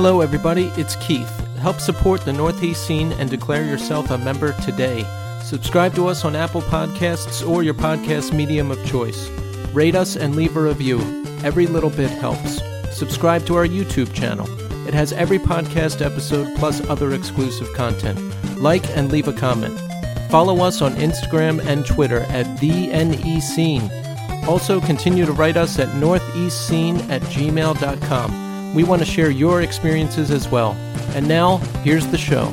Hello, everybody. It's Keith. Help support the Northeast scene and declare yourself a member today. Subscribe to us on Apple Podcasts or your podcast medium of choice. Rate us and leave a review. Every little bit helps. Subscribe to our YouTube channel. It has every podcast episode plus other exclusive content. Like and leave a comment. Follow us on Instagram and Twitter at the NE Scene. Also, continue to write us at northeastscene at gmail.com. We want to share your experiences as well. And now, here's the show.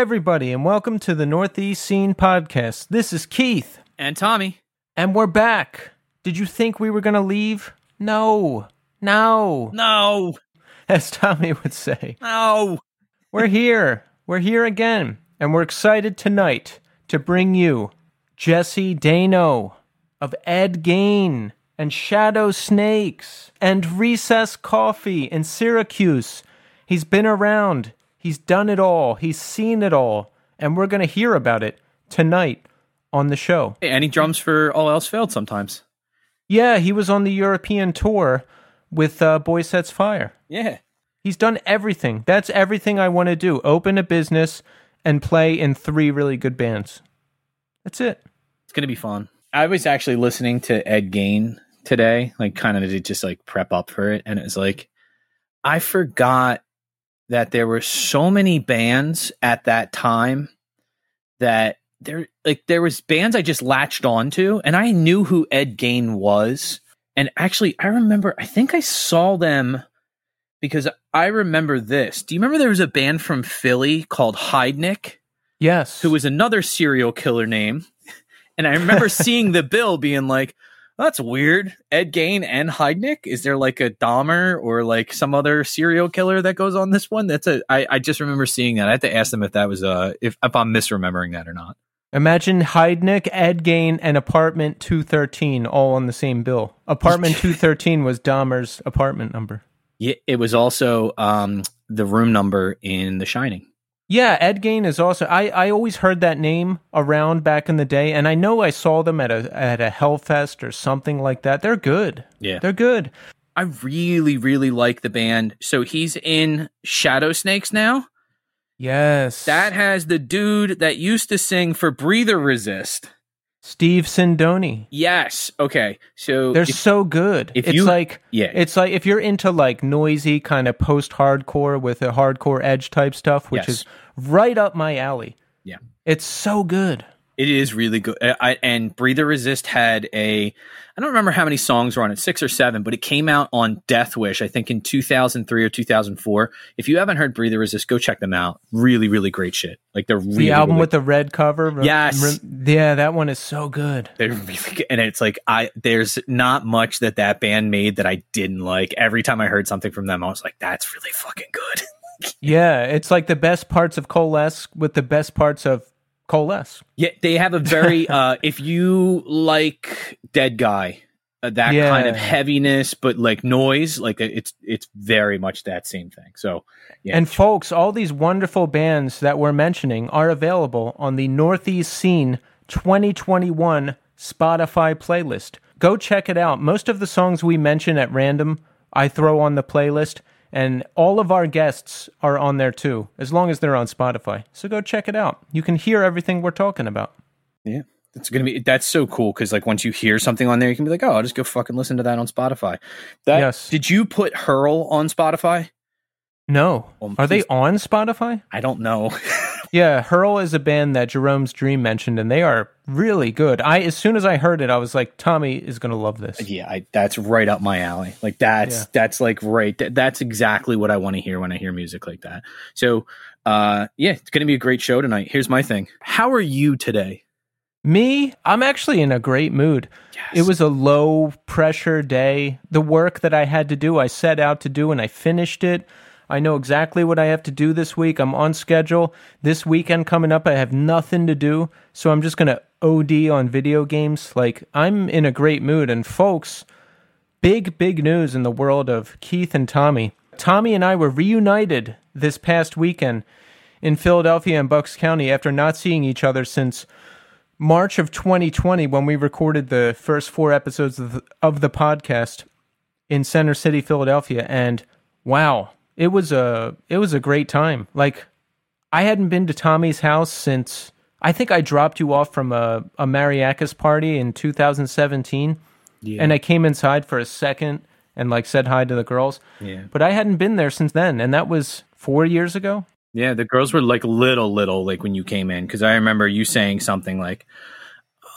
Everybody, and welcome to the Northeast Scene Podcast. This is Keith, And Tommy. and we're back. Did you think we were going to leave? No. No. No, As Tommy would say. no. We're here. We're here again, and we're excited tonight to bring you Jesse Daino of Ed Gein and Shadow Snakes and Recess Coffee in Syracuse. He's been around. He's done it all. He's seen it all, and we're going to hear about it tonight on the show. And he drums for All Else Failed sometimes. Yeah, he was on the European tour with uh, Boy Sets Fire. Yeah. He's done everything. That's everything I want to do. Open a business and play in three really good bands. That's it. It's going to be fun. I was actually listening to Ed Gein today, like kind of to just like prep up for it. And it was like, I forgot that there were so many bands at that time that there, like, there was bands I just latched onto and I knew who Ed Gein was. And actually, I remember, I think I saw them because I remember this. Do you remember there was a band from Philly called Heidnik? Yes. who was another serial killer name. And I remember seeing the bill being like, that's weird. Ed Gein and Heidnik. Is there like a Dahmer or like some other serial killer that goes on this one? That's a. I, I just remember seeing that. I had to ask them if that was uh if if I'm misremembering that or not. Imagine Heidnik, Ed Gein, and Apartment 213 all on the same bill. Apartment 213 was Dahmer's apartment number. Yeah, it was also um the room number in The Shining. Yeah, Ed Gein is also. I, I always heard that name around back in the day, and I know I saw them at a at a Hellfest or something like that. They're good. Yeah. They're good. I really really like the band. So he's in Shadow Snakes now. Yes. That has the dude that used to sing for Breather Resist. Steve Sindoni. Yes. Okay. So They're if- so good. if it's you- like yeah. it's like if you're into like noisy kind of post-hardcore with a hardcore edge type stuff, which Yes. is right up my alley. Yeah. It's so good. It is really good. I, and Breather Resist had a, I don't remember how many songs were on it, six or seven, but it came out on Death Wish, I think in 2003 or 2004. If you haven't heard Breather Resist, go check them out. Really, really great shit. Like they're really, The album really, with the red cover. Yes. yeah, that one is so good. they're really good. And it's like, I, there's not much that that band made that I didn't like. Every time I heard something from them, I was like, that's really fucking good. Yeah, it's like the best parts of Coalesce with the best parts of Coalesce. Yeah, they have a very uh if you like Dead Guy, uh, that Yeah. kind of heaviness but like noise, like uh, it's it's very much that same thing. So, yeah. And folks, all these wonderful bands that we're mentioning are available on the Northeast Scene 2021 Spotify playlist. Go check it out. Most of the songs we mention at random, I throw on the playlist, and all of our guests are on there too, as long as they're on Spotify. So go check it out. You can hear everything we're talking about. yeah. It's going to be that's so cool cuz like once you hear something on there you can be like, "Oh, I'll just go fucking listen to that on Spotify." That Yes. Did you put Hurl on Spotify? No. Are they on Spotify? I don't know. Yeah, Hurl is a band that Jerome's Dream mentioned, and they are really good. I as soon as I heard it, I was like, Tommy is going to love this. yeah, I, that's right up my alley. Like that's Yeah. that's like right. That, that's exactly what I want to hear when I hear music like that. So, uh, yeah, it's going to be a great show tonight. Here's my thing. How are you today? Me, I'm actually in a great mood. It was a low pressure day. The work that I had to do, I set out to do, and I finished it. I know exactly what I have to do this week. I'm on schedule. This weekend coming up, I have nothing to do. So I'm just going to OD on video games. Like, I'm in a great mood. And, folks, big, big news in the world of Keith and Tommy. Tommy and I were reunited this past weekend in Philadelphia and Bucks County after not seeing each other since March of 2020 when we recorded the first four episodes of the, of the podcast in Center City, Philadelphia. And wow, it was a it was a great time. Like I hadn't been to Tommy's house since I think I dropped you off from a, a Mariacas party in 2017. Yeah. And I came inside for a second and like said hi to the girls. Yeah. But I hadn't been there since then. And that was four years ago. Yeah, the girls were like little, little, like when you came in, because I remember you saying something like,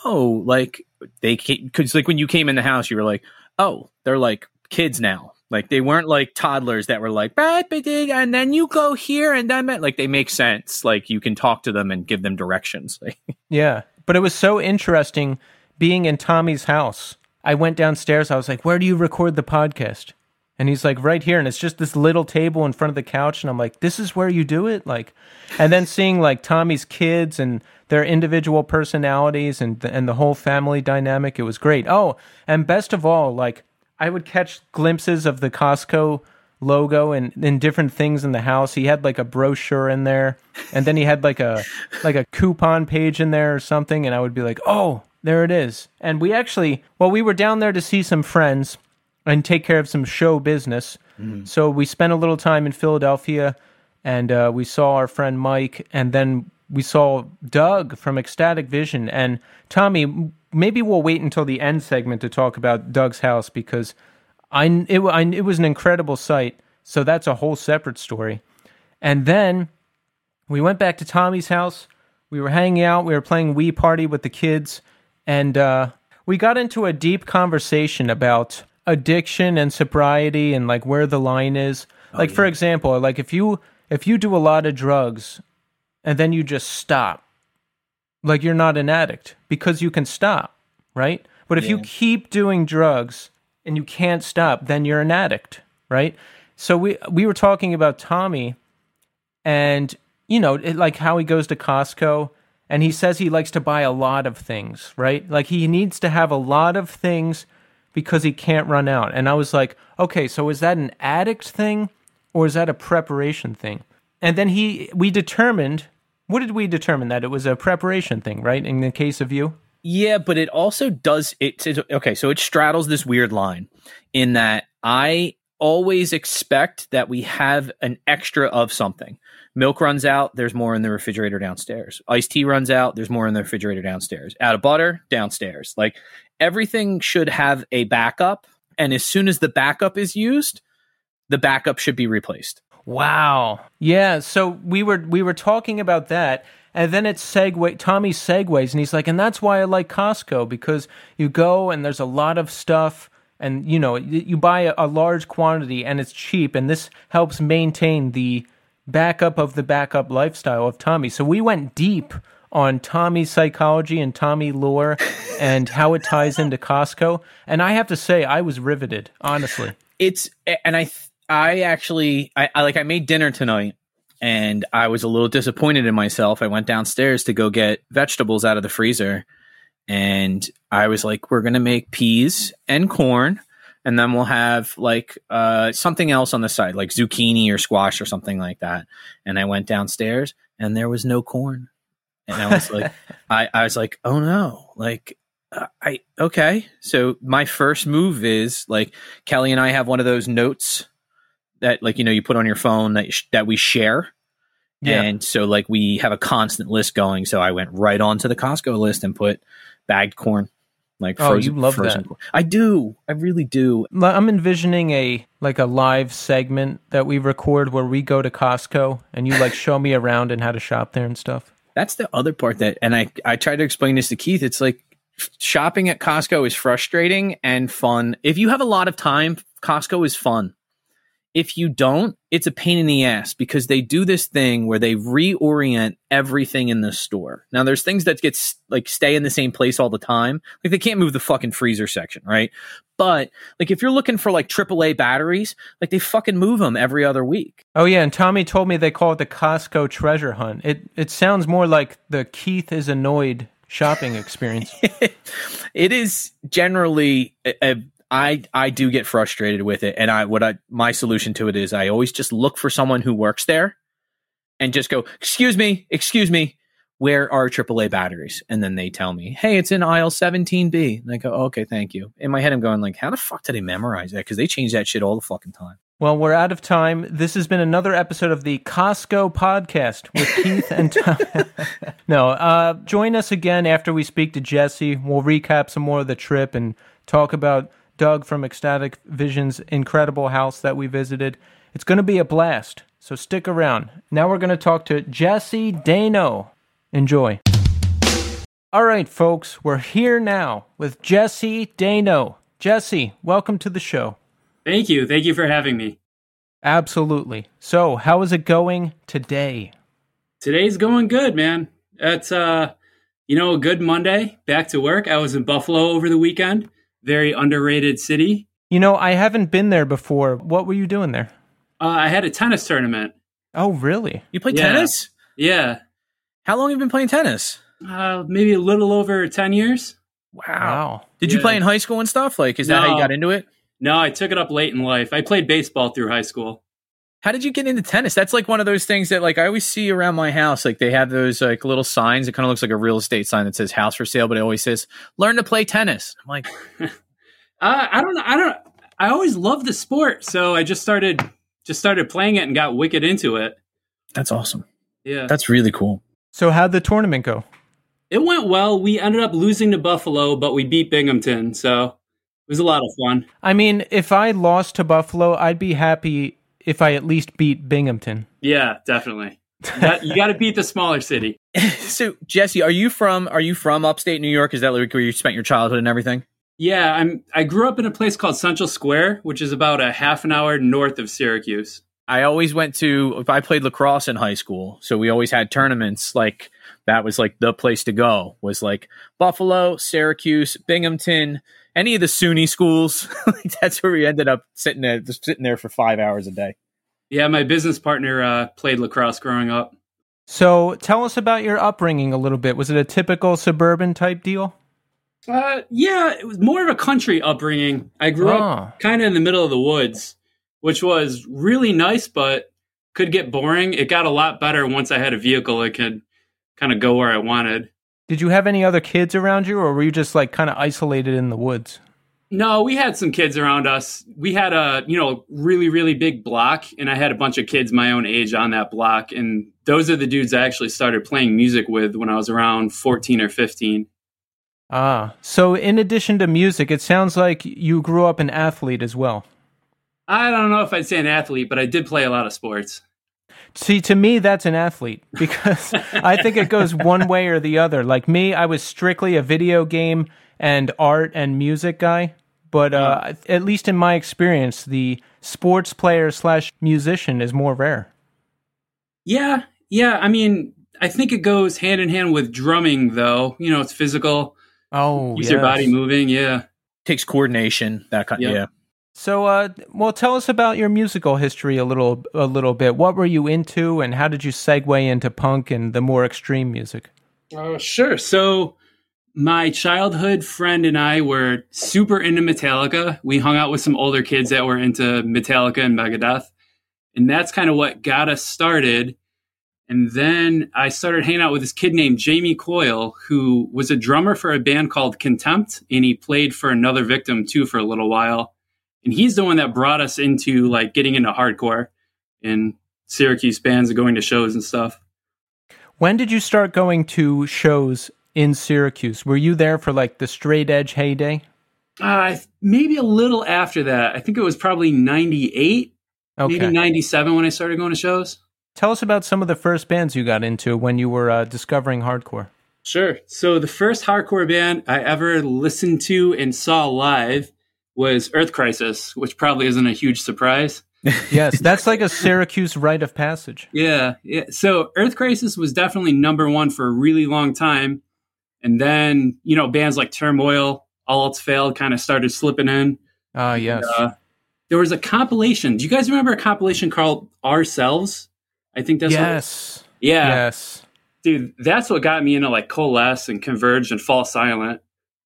"Oh, like they because like when you came in the house, you were like, oh, they're like kids now. Like they weren't like toddlers that were like, and then you go here and then like they make sense. Like you can talk to them and give them directions. yeah, but it was so interesting being in Tommy's house. I went downstairs. I was like, "Where do you record the podcast?" And he's like, right here. And it's just this little table in front of the couch. And I'm like, this is where you do it? Like, and then seeing like Tommy's kids and their individual personalities and and the whole family dynamic, it was great. Oh, and best of all, like, I would catch glimpses of the Costco logo and, and different things in the house. He had like a brochure in there, and then he had like a like a coupon page in there or something, and I would be like, "Oh, there it is." And we actually, well, we were down there to see some friends, and take care of some show business. Mm-hmm. So we spent a little time in Philadelphia, and uh, we saw our friend Mike, and then we saw Doug from Ecstatic Vision. And Tommy, maybe we'll wait until the end segment to talk about Doug's house because I it, I, it was an incredible sight. So that's a whole separate story. And then we went back to Tommy's house. We were hanging out. We were playing Wii Party with the kids, and uh, we got into a deep conversation about addiction and sobriety and like where the line is. Oh, like yeah. for example, like if you if you do a lot of drugs and then you just stop, like you're not an addict because you can stop, right? But if yeah. you keep doing drugs and you can't stop, then you're an addict, right? So we we were talking about Tommy and you know, it, like how he goes to Costco and he says he likes to buy a lot of things, right? Like he needs to have a lot of things because he can't run out. And I was like, okay, so is that an addict thing or is that a preparation thing? And then he, we determined, what did we determine? That it was a preparation thing, right? In the case of you? Yeah, but it also does, it, okay, so it straddles this weird line in that I always expect that we have an extra of something. Milk runs out, there's more in the refrigerator downstairs. Iced tea runs out, there's more in the refrigerator downstairs. Out of butter, downstairs. Like everything should have a backup. And as soon as the backup is used, the backup should be replaced. Wow. Yeah. So we were we were talking about that. And then it's segue Tommy segues and he's like, and that's why I like Costco, because you go and there's a lot of stuff and you know, you buy a, a large quantity and it's cheap, and this helps maintain the backup of the backup lifestyle of Tommy. So we went deep on Tommy's psychology and Tommy lore and how it ties into Costco. And I have to say, I was riveted, honestly. It's and I I actually I, I like I made dinner tonight and I was a little disappointed in myself. I went downstairs to go get vegetables out of the freezer and I was like, we're gonna make peas and corn and then we'll have like uh, something else on the side, like zucchini or squash or something like that. And I went downstairs, and there was no corn and I was like, I, I was like, oh no, like, uh, I okay. So my first move is like Kelly and I have one of those notes that like you know you put on your phone that sh- that we share. Yeah. And so like we have a constant list going. So I went right onto the Costco list and put bagged corn. Like oh, frozen, oh, you love that. Corn. I do. I really do. I'm envisioning a like a live segment that we record where we go to Costco and you like show me around and how to shop there and stuff that's the other part that, and I, I tried to explain this to Keith. It's like shopping at Costco is frustrating and fun. If you have a lot of time, Costco is fun. If you don't, it's a pain in the ass because they do this thing where they reorient everything in the store. Now, there's things that get like stay in the same place all the time. Like they can't move the fucking freezer section, right? But like if you're looking for like AAA batteries, like they fucking move them every other week. Oh yeah, and Tommy told me they call it the Costco treasure hunt. It it sounds more like the Keith is annoyed shopping experience. it is generally a, a, I I do get frustrated with it, and I what I my solution to it is I always just look for someone who works there, and just go, excuse me, excuse me, where are AAA batteries? And then they tell me, hey, it's in aisle 17B. And I go, okay, thank you. In my head, I'm going like, how the fuck did they memorize that? Because they change that shit all the fucking time. Well, we're out of time. This has been another episode of the Costco podcast with Keith and Tom. no, uh, join us again after we speak to Jesse. We'll recap some more of the trip and talk about Doug from Ecstatic Vision's incredible house that we visited. It's going to be a blast, so stick around. Now we're going to talk to Jesse Daino. Enjoy. All right, folks, we're here now with Jesse Daino. Jesse, welcome to the show. Thank you. Thank you for having me. Absolutely. So, how is it going today? Today's going good, man. It's uh, you know, a good Monday. Back to work. I was in Buffalo over the weekend. Very underrated city. You know, I haven't been there before. What were you doing there? Uh, I had a tennis tournament. Oh, really? You play Yeah. tennis? Yeah, How long have you been playing tennis? uh, maybe a little over ten years. Wow. Did you play in high school and stuff? Like, is that how you got into it? No, I took it up late in life. I played baseball through high school. How did you get into tennis? That's like one of those things that like I always see around my house. Like they have those like little signs. It kind of looks like a real estate sign that says house for sale, but it always says learn to play tennis. I'm like, Uh, I don't know. I don't. I always loved the sport, so I just started just started playing it and got wicked into it. that's awesome. Yeah, That's really cool. So, how'd the tournament go? it went well. We ended up losing to Buffalo, but we beat Binghamton, so it was a lot of fun. I mean, if I lost to Buffalo, I'd be happy if I at least beat Binghamton. Yeah, definitely. That, you got to beat the smaller city. so Jesse, are you from are you from upstate New York? Is that like where you spent your childhood and everything? Yeah, I'm. I grew up in a place called Central Square, which is about a half an hour north of Syracuse. I always went to if I played lacrosse in high school, so we always had tournaments like that was like the place to go was like Buffalo, Syracuse, Binghamton, any of the SUNY schools. like that's where we ended up sitting there just sitting there for 5 hours a day. Yeah, my business partner uh, played lacrosse growing up. So, tell us about your upbringing a little bit. Was it a typical suburban type deal? Uh, yeah, it was more of a country upbringing. I grew Oh. up kind of in the middle of the woods, which was really nice, but could get boring. It got a lot better once I had a vehicle that could kind of go where I wanted. Did you have any other kids around you, or were you just like kind of isolated in the woods? No, we had some kids around us. We had a, you know, really, really big block, and I had a bunch of kids my own age on that block. And those are the dudes I actually started playing music with when I was around 14 or 15. Ah, so in addition to music, it sounds like you grew up an athlete as well. I don't know if I'd say an athlete, but I did play a lot of sports. See, to me, that's an athlete because I think it goes one way or the other. Like me, I was strictly a video game and art and music guy. But uh, at least in my experience, the sports player slash musician is more rare. Yeah, yeah. I mean, I think it goes hand in hand with drumming, though. You know, it's physical, Oh, keeps your body moving. Yeah. Takes coordination, that kind Yeah. yeah. So, uh, well, tell us about your musical history a little, a little bit. What were you into, and how did you segue into punk and the more extreme music? Oh, sure. So, my childhood friend and I were super into Metallica. We hung out with some older kids that were into Metallica and Megadeth. And that's kind of what got us started. And then I started hanging out with this kid named Jamie Coyle, who was a drummer for a band called Contempt. And he played for Another Victim too for a little while. And he's the one that brought us into like getting into hardcore and Syracuse bands and going to shows and stuff. When did you start going to shows in Syracuse? Were you there for like the straight edge heyday? Uh, maybe a little after that. I think it was probably 98, Okay. maybe 97 when I started going to shows. Tell us about some of the first bands you got into when you were uh, discovering hardcore. Sure. So the first hardcore band I ever listened to and saw live was Earth Crisis, which probably isn't a huge surprise. Yes, that's like a Syracuse rite of passage. Yeah, yeah. So Earth Crisis was definitely number one for a really long time. And then, you know, bands like Turmoil, All Else Failed kind of started slipping in. Ah, yes. Uh, there was a compilation. Do you guys remember a compilation called Ourselves? I think that's what- yes. yeah. Yes. Dude, that's what got me into like Coalesce and Converge and Fall Silent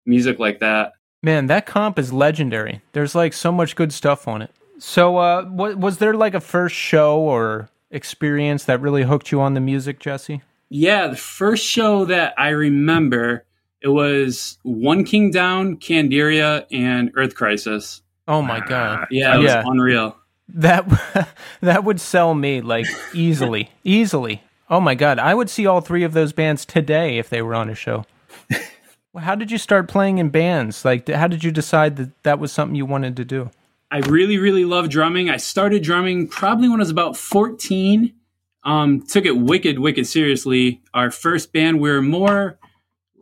music like that. Man, that comp is legendary. There's like so much good stuff on it. So, uh, what, was there like a first show or experience that really hooked you on the music, Jesse? Yeah, the first show that I remember, it was One King Down, Candiria, and Earth Crisis. Oh my god! Yeah, it was unreal. That that would sell me like easily, easily. Oh my god, I would see all three of those bands today if they were on a show. how did you start playing in bands? Like, how did you decide that that was something you wanted to do? I really, really love drumming. I started drumming probably when I was about 14. Um, took it wicked, wicked seriously. Our first band, we were more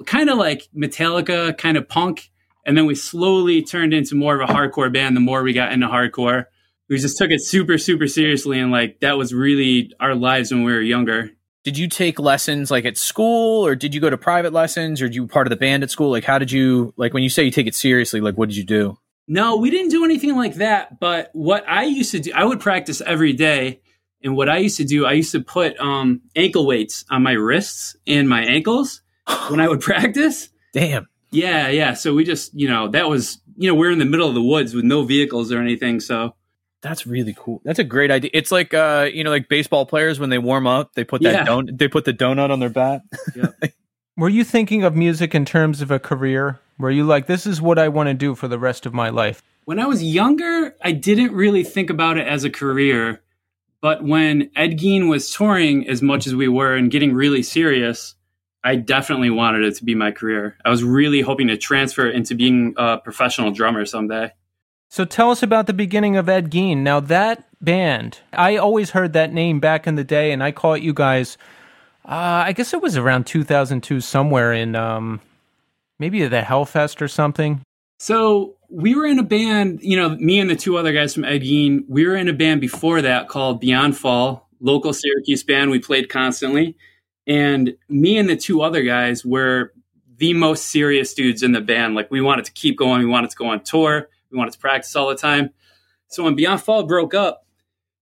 kind of like Metallica, kind of punk. And then we slowly turned into more of a hardcore band the more we got into hardcore. We just took it super, super seriously. And like that was really our lives when we were younger. Did you take lessons like at school or did you go to private lessons or did you part of the band at school? Like, how did you, like, when you say you take it seriously, like, what did you do? No, we didn't do anything like that. But what I used to do, I would practice every day. And what I used to do, I used to put um, ankle weights on my wrists and my ankles when I would practice. Damn. Yeah, yeah. So we just, you know, that was, you know, we're in the middle of the woods with no vehicles or anything. So that's really cool. That's a great idea. It's like, uh, you know, like baseball players when they warm up, they put that yeah. don- they put the donut on their bat. Yeah. Were you thinking of music in terms of a career? Were you like, this is what I want to do for the rest of my life? When I was younger, I didn't really think about it as a career. But when Ed Gein was touring as much as we were and getting really serious, I definitely wanted it to be my career. I was really hoping to transfer into being a professional drummer someday. So tell us about the beginning of Ed Gein. Now that band, I always heard that name back in the day, and I caught you guys. Uh, I guess it was around 2002, somewhere in um, maybe the Hellfest or something. So we were in a band, you know, me and the two other guys from Ed Gein, we were in a band before that called Beyond Fall, local Syracuse band. We played constantly. And me and the two other guys were the most serious dudes in the band. Like we wanted to keep going. We wanted to go on tour. We wanted to practice all the time. So when Beyond Fall broke up,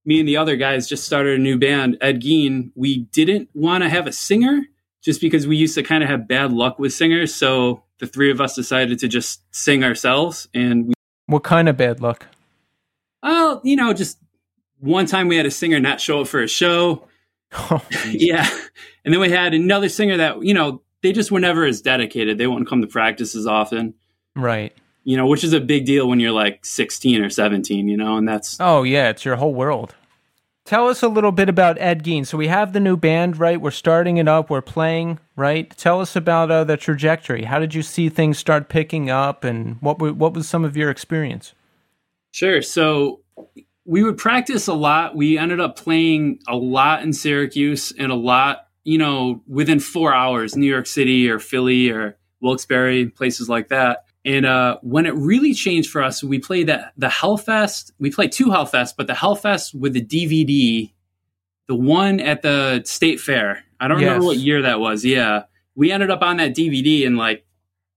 me and the other guys just started a new band, Ed Gein. We didn't want to have a singer just because we used to kind of have bad luck with singers. So the three of us decided to just sing ourselves. And we, what kind of bad luck? Well, you know, just one time we had a singer not show up for a show. Oh, yeah. And then we had another singer that, you know, they just were never as dedicated. They wouldn't come to practice as often. Right. You know, which is a big deal when you're like 16 or 17, you know, and that's. Oh, yeah. It's your whole world. Tell us a little bit about Ed Gein. So we have the new band, right? We're starting it up. We're playing, right? Tell us about uh, the trajectory. How did you see things start picking up, and what were, what was some of your experience? Sure. So we would practice a lot. We ended up playing a lot in Syracuse and a lot, you know, within four hours, New York City or Philly or Wilkes-Barre, places like that. And uh, when it really changed for us, we played that the Hellfest. We played two Hellfests, but the Hellfest with the DVD, the one at the State Fair. I don't yes. remember what year that was. Yeah, we ended up on that DVD, and like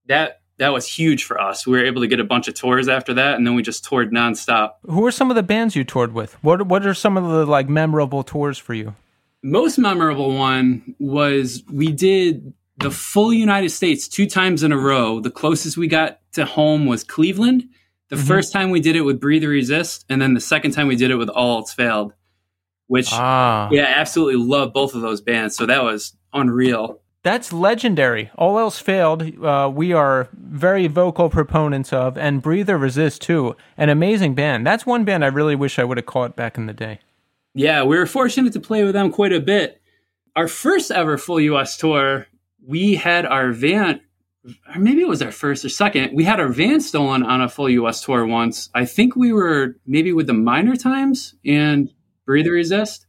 that that was huge for us. We were able to get a bunch of tours after that, and then we just toured nonstop. Who are some of the bands you toured with? What What are some of the like memorable tours for you? Most memorable one was we did the full United States two times in a row. The closest we got to home was Cleveland. The mm-hmm. first time we did it with Breather Resist, and then the second time we did it with All Else Failed, which, ah. yeah, absolutely love both of those bands. So that was unreal. That's legendary. All Else Failed, uh, we are very vocal proponents of, and Breather Resist, too. An amazing band. That's one band I really wish I would have caught back in the day. Yeah, we were fortunate to play with them quite a bit. Our first ever full US tour we had our van, or maybe it was our first or second. We had our van stolen on a full U.S. tour once. I think we were maybe with the Minor Times and Breather Resist.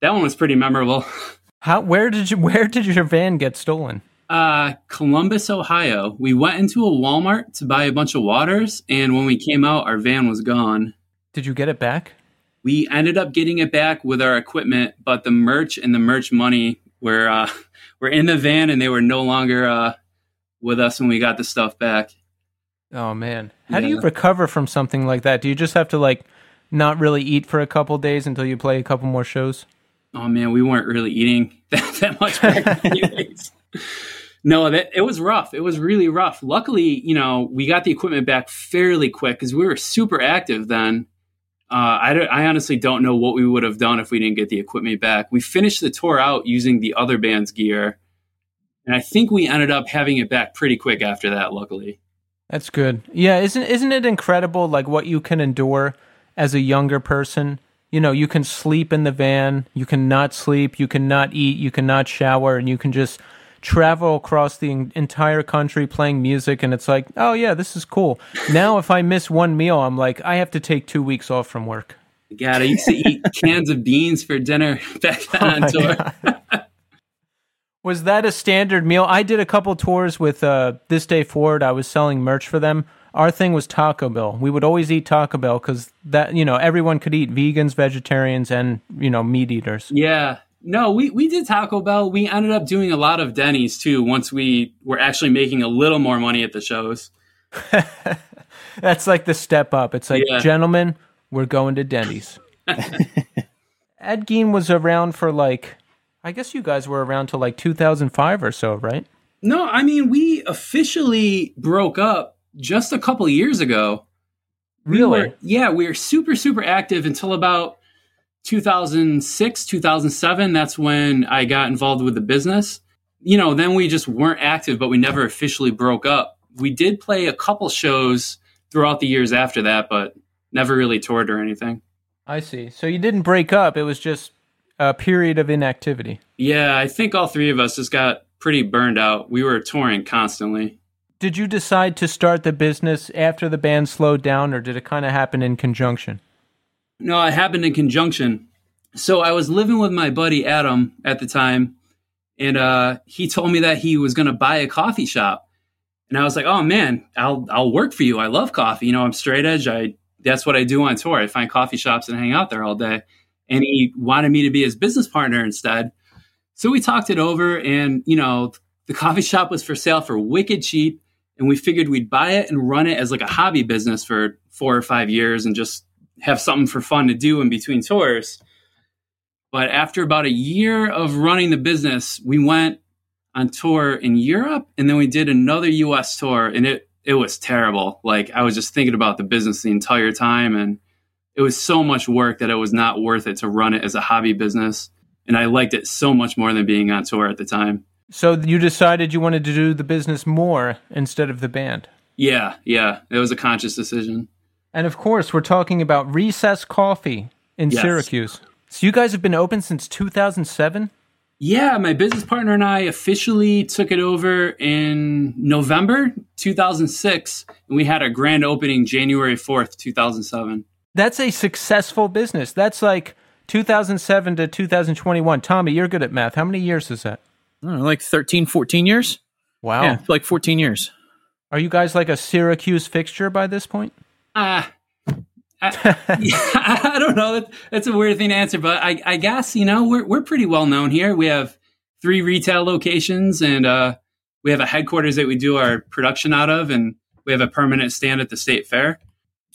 That one was pretty memorable. How? Where did you? Where did your van get stolen? Uh, Columbus, Ohio. We went into a Walmart to buy a bunch of waters, and when we came out, our van was gone. Did you get it back? We ended up getting it back with our equipment, but the merch and the merch money were uh, were in the van and they were no longer uh, with us when we got the stuff back. Oh man, how yeah. do you recover from something like that? Do you just have to like not really eat for a couple days until you play a couple more shows? Oh man, we weren't really eating that, that much back no, that it was rough. It was really rough. Luckily, you know, we got the equipment back fairly quick because we were super active then. Uh, I, I honestly don't know what we would have done if we didn't get the equipment back. We finished the tour out using the other band's gear, and I think we ended up having it back pretty quick after that. Luckily, That's good. Yeah, isn't isn't it incredible like what you can endure as a younger person? You know, you can sleep in the van, you can not sleep, you can not eat, you can not shower, and you can just travel across the entire country playing music and it's like, "Oh yeah, this is cool." Now if I miss one meal, I'm like, I have to take 2 weeks off from work. God, I used to eat cans of beans for dinner back then on my tour. Was that a standard meal? I did a couple tours with uh, This Day Forward. I was selling merch for them. Our thing was Taco Bell. We would always eat Taco Bell because that you know everyone could eat vegans, vegetarians, and you know meat eaters. Yeah. No, we, we did Taco Bell. We ended up doing a lot of Denny's too once we were actually making a little more money at the shows. That's like the step up. It's like, Yeah. gentlemen, we're going to Denny's. Ed Gein was around for like, I guess you guys were around till like 2005 or so, right? No, I mean, we officially broke up just a couple years ago. We Really? were- yeah, we were super, super active until about 2006, 2007. That's when I got involved with the business. You know, then we just weren't active, but we never officially broke up. We did play a couple shows throughout the years after that, but never really toured or anything. I see. So you didn't break up. It was just a period of inactivity. Yeah, I think all three of us just got pretty burned out. We were touring constantly. Did you decide to start the business after the band slowed down, or did it kind of happen in conjunction? No, it happened in conjunction. So I was living with my buddy Adam at the time, and uh, he told me that he was going to buy a coffee shop. And I was like, "Oh man, I'll I'll work for you. I love coffee. You know, I'm straight edge. I that's what I do on tour. I find coffee shops and hang out there all day." And he wanted me to be his business partner instead. So we talked it over, and you know, the coffee shop was for sale for wicked cheap, and we figured we'd buy it and run it as like a hobby business for four or five years, and just have something for fun to do in between tours. But after about a year of running the business, we went on tour in Europe and then we did another US tour and it it was terrible. Like I was just thinking about the business the entire time and it was so much work that it was not worth it to run it as a hobby business. And I liked it so much more than being on tour at the time. So you decided you wanted to do the business more instead of the band. Yeah, yeah. It was a conscious decision. And of course, we're talking about Recess Coffee in Yes. Syracuse. So you guys have been open since 2007? Yeah, my business partner and I officially took it over in November 2006, and we had a grand opening January 4th, 2007. That's a successful business. That's like 2007 to 2021. Tommy, you're good at math. How many years is that? Know, like 13, 14 years? Wow. Yeah, like 14 years. Are you guys like a Syracuse fixture by this point? Ah, I, yeah, I don't know. That's a weird thing to answer, but I, I guess you know we're we're pretty well known here. We have three retail locations, and uh, we have a headquarters that we do our production out of, and we have a permanent stand at the state fair.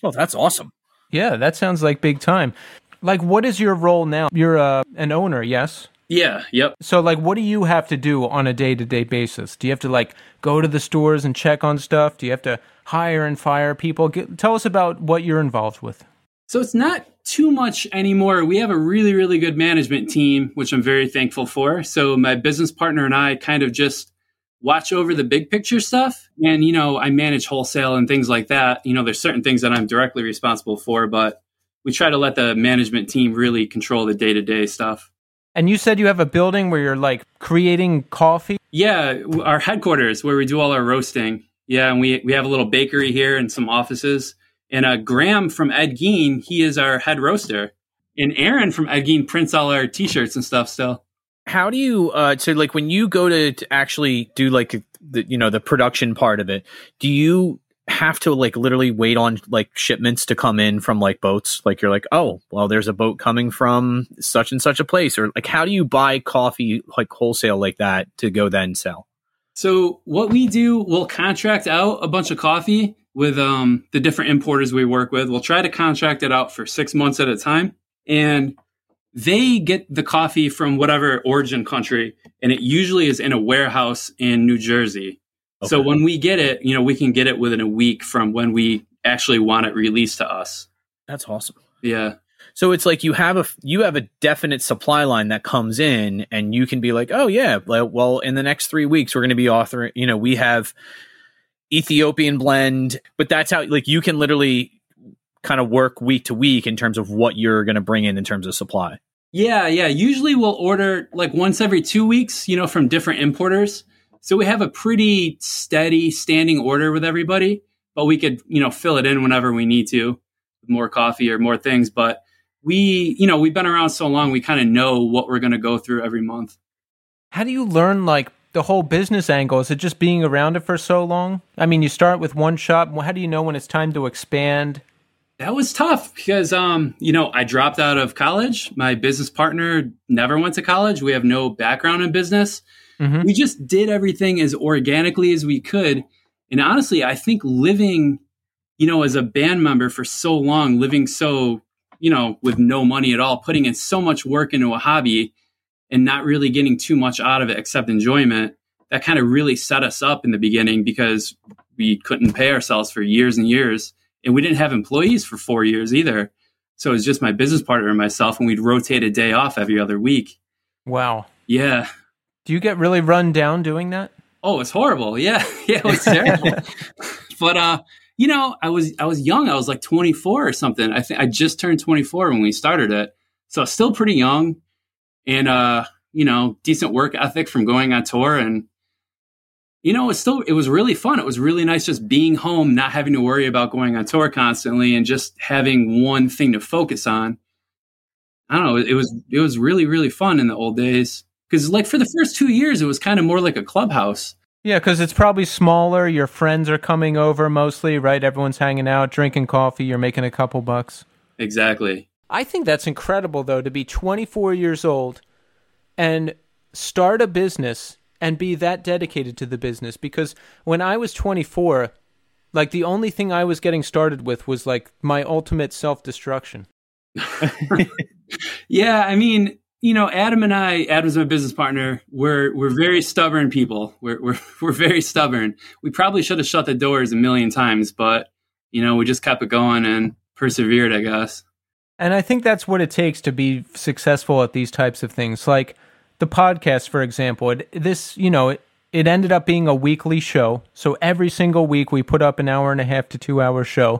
Oh, that's awesome. Yeah, that sounds like big time. Like, what is your role now? You're uh, an owner, yes? Yeah. Yep. So, like, what do you have to do on a day to day basis? Do you have to, like, go to the stores and check on stuff? Do you have to hire and fire people? Tell us about what you're involved with. So it's not too much anymore. We have a really, really good management team, which I'm very thankful for. So my business partner and I kind of just watch over the big picture stuff. And, you know, I manage wholesale and things like that. You know, there's certain things that I'm directly responsible for, but we try to let the management team really control the day to day stuff. And you said you have a building where you're, like, creating coffee? Yeah, our headquarters where we do all our roasting. Yeah, and we, we have a little bakery here and some offices. And uh, Graham from Ed Gein, he is our head roaster. And Aaron from Ed Gein prints all our t-shirts and stuff still. How do you uh so like when you go to, to actually do like the you know the production part of it, do you have to like literally wait on like shipments to come in from like boats? Like you're like, "Oh, well there's a boat coming from such and such a place." Or like how do you buy coffee like wholesale like that to go then sell? So what we do, we'll contract out a bunch of coffee with um, the different importers we work with. We'll try to contract it out for six months at a time. And they get the coffee from whatever origin country, and it usually is in a warehouse in New Jersey. Okay. So when we get it, you know, we can get it within a week from when we actually want it released to us. That's awesome. Yeah. So it's like you have a you have a definite supply line that comes in, and you can be like, oh yeah, well in the next three weeks we're going to be authoring. You know, we have Ethiopian blend, but that's how like you can literally kind of work week to week in terms of what you're going to bring in in terms of supply. Yeah, yeah. Usually we'll order like once every two weeks, you know, from different importers. So we have a pretty steady standing order with everybody, but we could, you know, fill it in whenever we need to with more coffee or more things. But we, you know, we've been around so long, we kind of know what we're going to go through every month. How do you learn like the whole business angle? Is it just being around it for so long? I mean, you start with one shop. How do you know when it's time to expand? That was tough because, um, you know, I dropped out of college. My business partner never went to college. We have no background in business. Mm-hmm. We just did everything as organically as we could. And honestly, I think living, you know, as a band member for so long, living so you know, with no money at all, putting in so much work into a hobby and not really getting too much out of it except enjoyment, that kind of really set us up in the beginning because we couldn't pay ourselves for years and years. And we didn't have employees for four years either. So it was just my business partner and myself, and we'd rotate a day off every other week. Wow. Yeah. Do you get really run down doing that? Oh, it's horrible. Yeah. Yeah, it was terrible. but uh you know, I was I was young. I was like 24 or something. I think I just turned 24 when we started it, so still pretty young, and uh, you know, decent work ethic from going on tour, and you know, it was still it was really fun. It was really nice just being home, not having to worry about going on tour constantly, and just having one thing to focus on. I don't know. It was it was really really fun in the old days because like for the first two years, it was kind of more like a clubhouse yeah, because it's probably smaller. Your friends are coming over mostly, right? Everyone's hanging out, drinking coffee. You're making a couple bucks. Exactly. I think that's incredible, though, to be 24 years old and start a business and be that dedicated to the business. Because when I was 24, like the only thing I was getting started with was like my ultimate self destruction. yeah, I mean, you know, Adam and I, Adam's my business partner. We're we're very stubborn people. We're we're we're very stubborn. We probably should have shut the doors a million times, but you know, we just kept it going and persevered, I guess. And I think that's what it takes to be successful at these types of things. Like the podcast, for example. It, this, you know, it, it ended up being a weekly show. So every single week we put up an hour and a half to two hour show.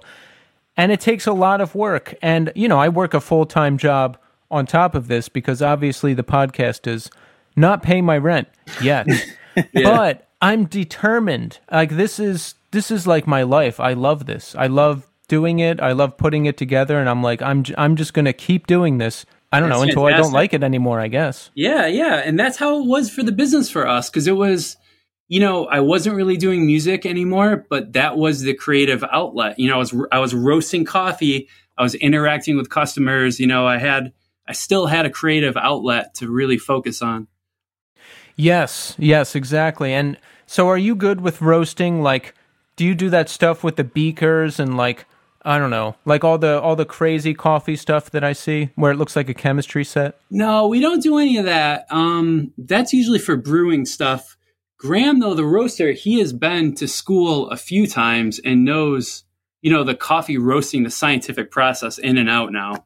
And it takes a lot of work. And, you know, I work a full time job on top of this because obviously the podcast is not pay my rent yet. yeah. But I'm determined. Like this is this is like my life. I love this. I love doing it. I love putting it together and I'm like I'm I'm just going to keep doing this. I don't know until fantastic. I don't like it anymore, I guess. Yeah, yeah, and that's how it was for the business for us cuz it was you know, I wasn't really doing music anymore, but that was the creative outlet. You know, I was I was roasting coffee, I was interacting with customers, you know, I had I still had a creative outlet to really focus on. Yes, yes, exactly. And so are you good with roasting like do you do that stuff with the beakers and like I don't know, like all the all the crazy coffee stuff that I see where it looks like a chemistry set? No, we don't do any of that. Um that's usually for brewing stuff. Graham though the roaster, he has been to school a few times and knows, you know, the coffee roasting the scientific process in and out now.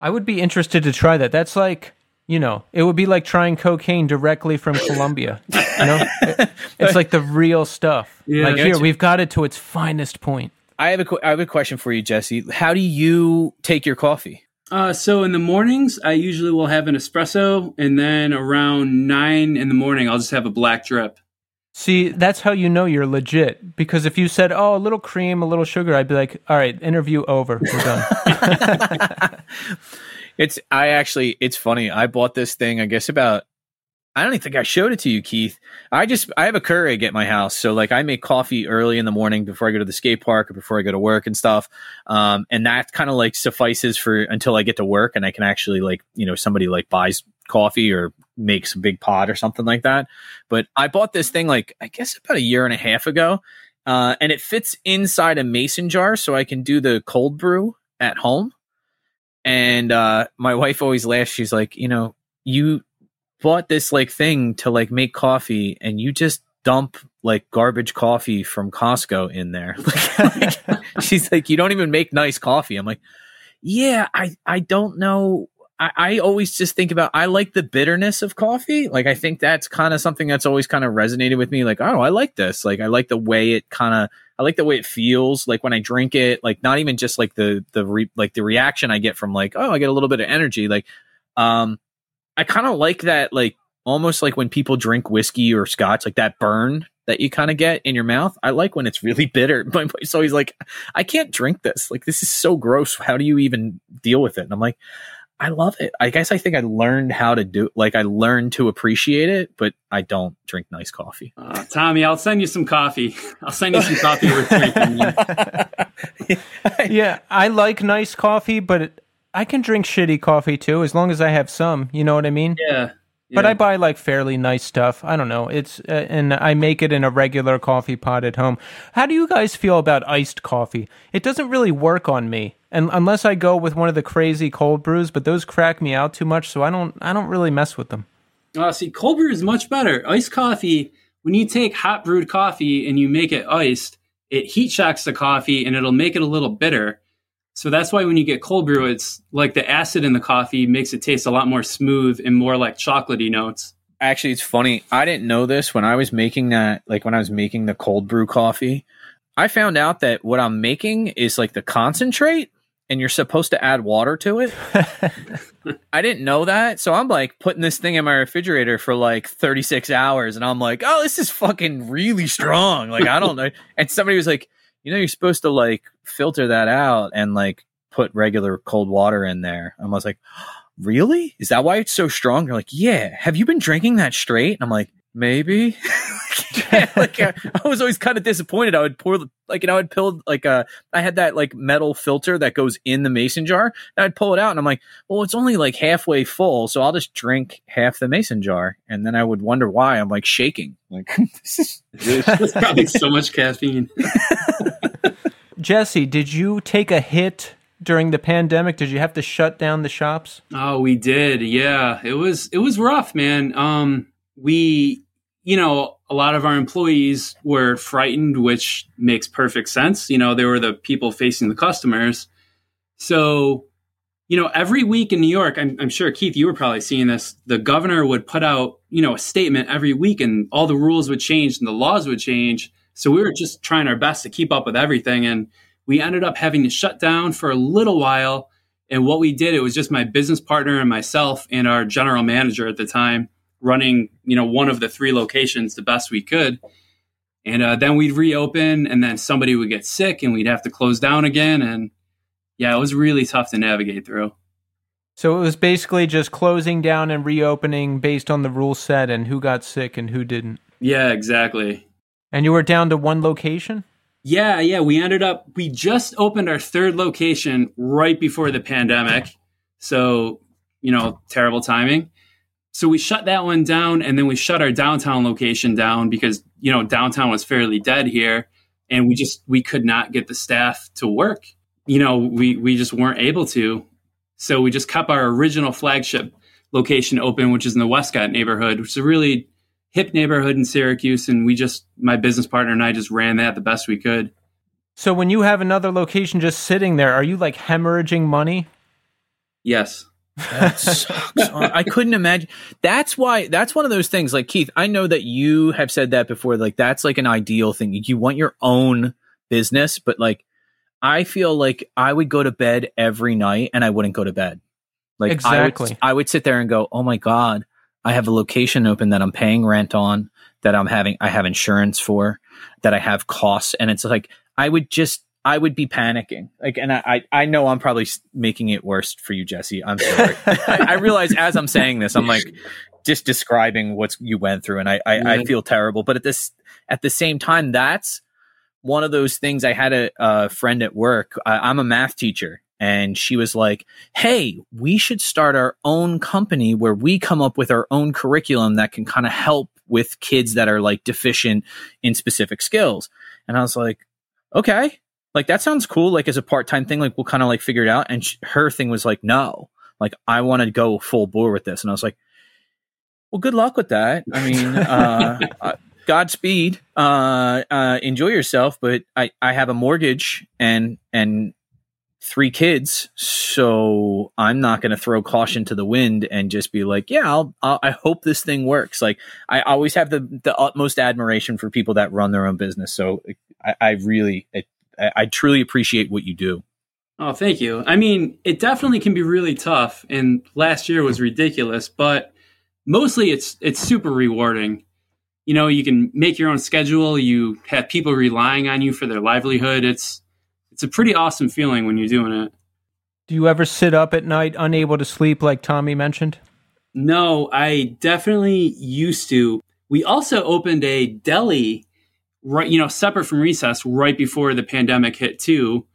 I would be interested to try that. That's like, you know, it would be like trying cocaine directly from Colombia. You know, it's like the real stuff. Yeah, like here, we've got it to its finest point. I have a I have a question for you, Jesse. How do you take your coffee? Uh, so in the mornings, I usually will have an espresso, and then around nine in the morning, I'll just have a black drip. See, that's how you know you're legit. Because if you said, "Oh, a little cream, a little sugar," I'd be like, "All right, interview over. We're done." it's I actually it's funny. I bought this thing I guess about I don't even think I showed it to you, Keith. I just I have a Keurig at my house, so like I make coffee early in the morning before I go to the skate park or before I go to work and stuff. Um, and that kind of like suffices for until I get to work and I can actually like you know somebody like buys coffee or makes a big pot or something like that. But I bought this thing like I guess about a year and a half ago, uh, and it fits inside a mason jar, so I can do the cold brew at home. And uh, my wife always laughs. She's like, you know, you bought this like thing to like make coffee, and you just dump like garbage coffee from Costco in there. she's like, you don't even make nice coffee. I'm like, yeah, I I don't know. I, I always just think about I like the bitterness of coffee. Like I think that's kind of something that's always kind of resonated with me. Like, oh, I like this. Like I like the way it kind of I like the way it feels. Like when I drink it, like not even just like the the re, like the reaction I get from like, oh, I get a little bit of energy. Like um I kind of like that like almost like when people drink whiskey or scotch, like that burn that you kind of get in your mouth. I like when it's really bitter. My wife's always like, I can't drink this. Like, this is so gross. How do you even deal with it? And I'm like, I love it. I guess I think I learned how to do like I learned to appreciate it, but I don't drink nice coffee. Uh, Tommy, I'll send you some coffee. I'll send you some coffee worth drinking. yeah, I like nice coffee, but it, I can drink shitty coffee too, as long as I have some. You know what I mean? Yeah. But I buy like fairly nice stuff. I don't know. It's uh, and I make it in a regular coffee pot at home. How do you guys feel about iced coffee? It doesn't really work on me, and unless I go with one of the crazy cold brews, but those crack me out too much, so I don't. I don't really mess with them. Uh, see, cold brew is much better. Iced coffee. When you take hot brewed coffee and you make it iced, it heat shocks the coffee and it'll make it a little bitter. So that's why when you get cold brew, it's like the acid in the coffee makes it taste a lot more smooth and more like chocolatey notes. Actually, it's funny. I didn't know this when I was making that, like when I was making the cold brew coffee. I found out that what I'm making is like the concentrate and you're supposed to add water to it. I didn't know that. So I'm like putting this thing in my refrigerator for like 36 hours and I'm like, oh, this is fucking really strong. Like, I don't know. And somebody was like, you know, you're supposed to like filter that out and like put regular cold water in there. And I was like, really? Is that why it's so strong? They're like, yeah. Have you been drinking that straight? And I'm like, maybe. like uh, I was always kind of disappointed. I would pour like you know I'd pull like uh I had that like metal filter that goes in the mason jar and I'd pull it out and I'm like well it's only like halfway full so I'll just drink half the mason jar and then I would wonder why I'm like shaking like this is probably so much caffeine. Jesse, did you take a hit during the pandemic? Did you have to shut down the shops? Oh, we did. Yeah, it was it was rough, man. Um, we, you know, a lot of our employees were frightened, which makes perfect sense. You know, they were the people facing the customers. So, you know, every week in New York, I'm, I'm sure Keith, you were probably seeing this. The governor would put out, you know, a statement every week, and all the rules would change and the laws would change so we were just trying our best to keep up with everything. And we ended up having to shut down for a little while. And what we did, it was just my business partner and myself and our general manager at the time running, you know, one of the three locations the best we could. And uh, then we'd reopen and then somebody would get sick and we'd have to close down again. And yeah, it was really tough to navigate through. So it was basically just closing down and reopening based on the rule set and who got sick and who didn't. Yeah, exactly. And you were down to one location? Yeah, yeah. We ended up, we just opened our third location right before the pandemic. So, you know, terrible timing. So we shut that one down and then we shut our downtown location down because, you know, downtown was fairly dead here and we just, we could not get the staff to work. You know, we, we just weren't able to. So we just kept our original flagship location open, which is in the Westcott neighborhood, which is a really hip neighborhood in Syracuse, and we just my business partner and I just ran that the best we could. So when you have another location just sitting there, are you like hemorrhaging money? Yes. That sucks. Oh, I couldn't imagine. That's why. That's one of those things. Like Keith, I know that you have said that before. Like that's like an ideal thing. You want your own business, but like I feel like I would go to bed every night and I wouldn't go to bed. Like exactly. I would, I would sit there and go, "Oh my god, I have a location open that I'm paying rent on, that I'm having, I have insurance for, that I have costs. And it's like, I would just, I would be panicking. Like, and I, I know I'm probably making it worse for you, Jesse. I'm sorry. I, I, realize as I'm saying this, I'm like just describing what you went through and I, I, I, feel terrible. But at this, at the same time, that's one of those things. I had a, a friend at work. I, I'm a math teacher and she was like, Hey, we should start our own company where we come up with our own curriculum that can kind of help with kids that are like deficient in specific skills. And I was like, Okay. Like that sounds cool like as a part-time thing like we'll kind of like figure it out. And sh- her thing was like no. Like i want to go full bore with this. And i was like well good luck with that. I mean uh, uh godspeed. Uh uh enjoy yourself but i i have a mortgage and and three kids so i'm not going to throw caution to the wind and just be like yeah I'll, I'll i hope this thing works like i always have the the utmost admiration for people that run their own business so i, I really I, I truly appreciate what you do Oh, thank you. I mean, it definitely can be really tough, and last year was ridiculous, but mostly it's it's super rewarding. You know, you can make your own schedule. You have people relying on you for their livelihood. It's it's a pretty awesome feeling when you're doing it. Do you ever sit up at night unable to sleep like Tommy mentioned? No, I definitely used to. We also opened a deli right, you know, separate from recess right before the pandemic hit too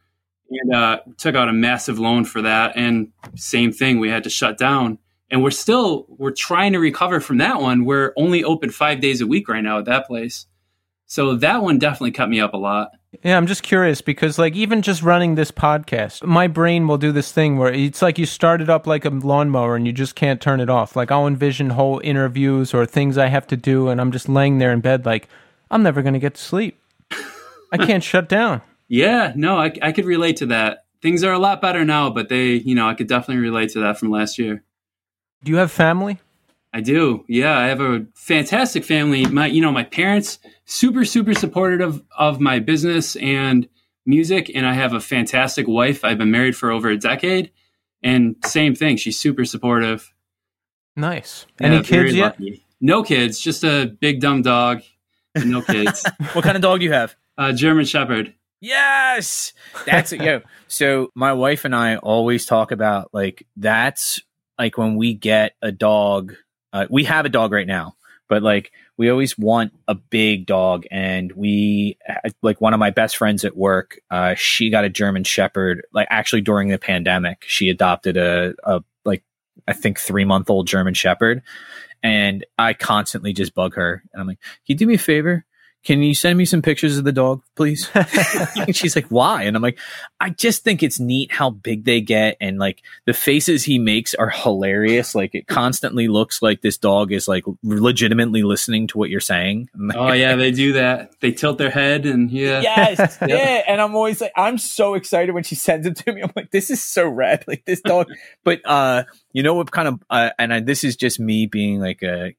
and uh, took out a massive loan for that. And same thing, we had to shut down. And we're still we're trying to recover from that one. We're only open five days a week right now at that place. So that one definitely cut me up a lot. Yeah, I'm just curious because, like, even just running this podcast, my brain will do this thing where it's like you start it up like a lawnmower and you just can't turn it off. Like, I'll envision whole interviews or things I have to do, and I'm just laying there in bed, like, I'm never going to get to sleep. I can't shut down. Yeah, no, I, I could relate to that. Things are a lot better now, but they, you know, I could definitely relate to that from last year. Do you have family? I do. Yeah, I have a fantastic family. My, you know, my parents super super supportive of, of my business and music, and I have a fantastic wife. I've been married for over a decade, and same thing. She's super supportive. Nice. Any kids yet? Lucky. No kids. Just a big dumb dog. No kids. what kind of dog do you have? A German Shepherd. Yes, that's it. Yo, so my wife and I always talk about like that's like when we get a dog. Uh, we have a dog right now, but like we always want a big dog, and we like one of my best friends at work. Uh, she got a German Shepherd. Like actually during the pandemic, she adopted a, a like I think three month old German Shepherd, and I constantly just bug her, and I'm like, "Can you do me a favor?" Can you send me some pictures of the dog, please? she's like, why? And I'm like, I just think it's neat how big they get. And like the faces he makes are hilarious. Like it constantly looks like this dog is like legitimately listening to what you're saying. oh, yeah, they do that. They tilt their head and yeah. Yes. yep. Yeah. And I'm always like, I'm so excited when she sends it to me. I'm like, this is so rad. Like this dog. but, uh, you know what kind of, uh, and I, this is just me being like a,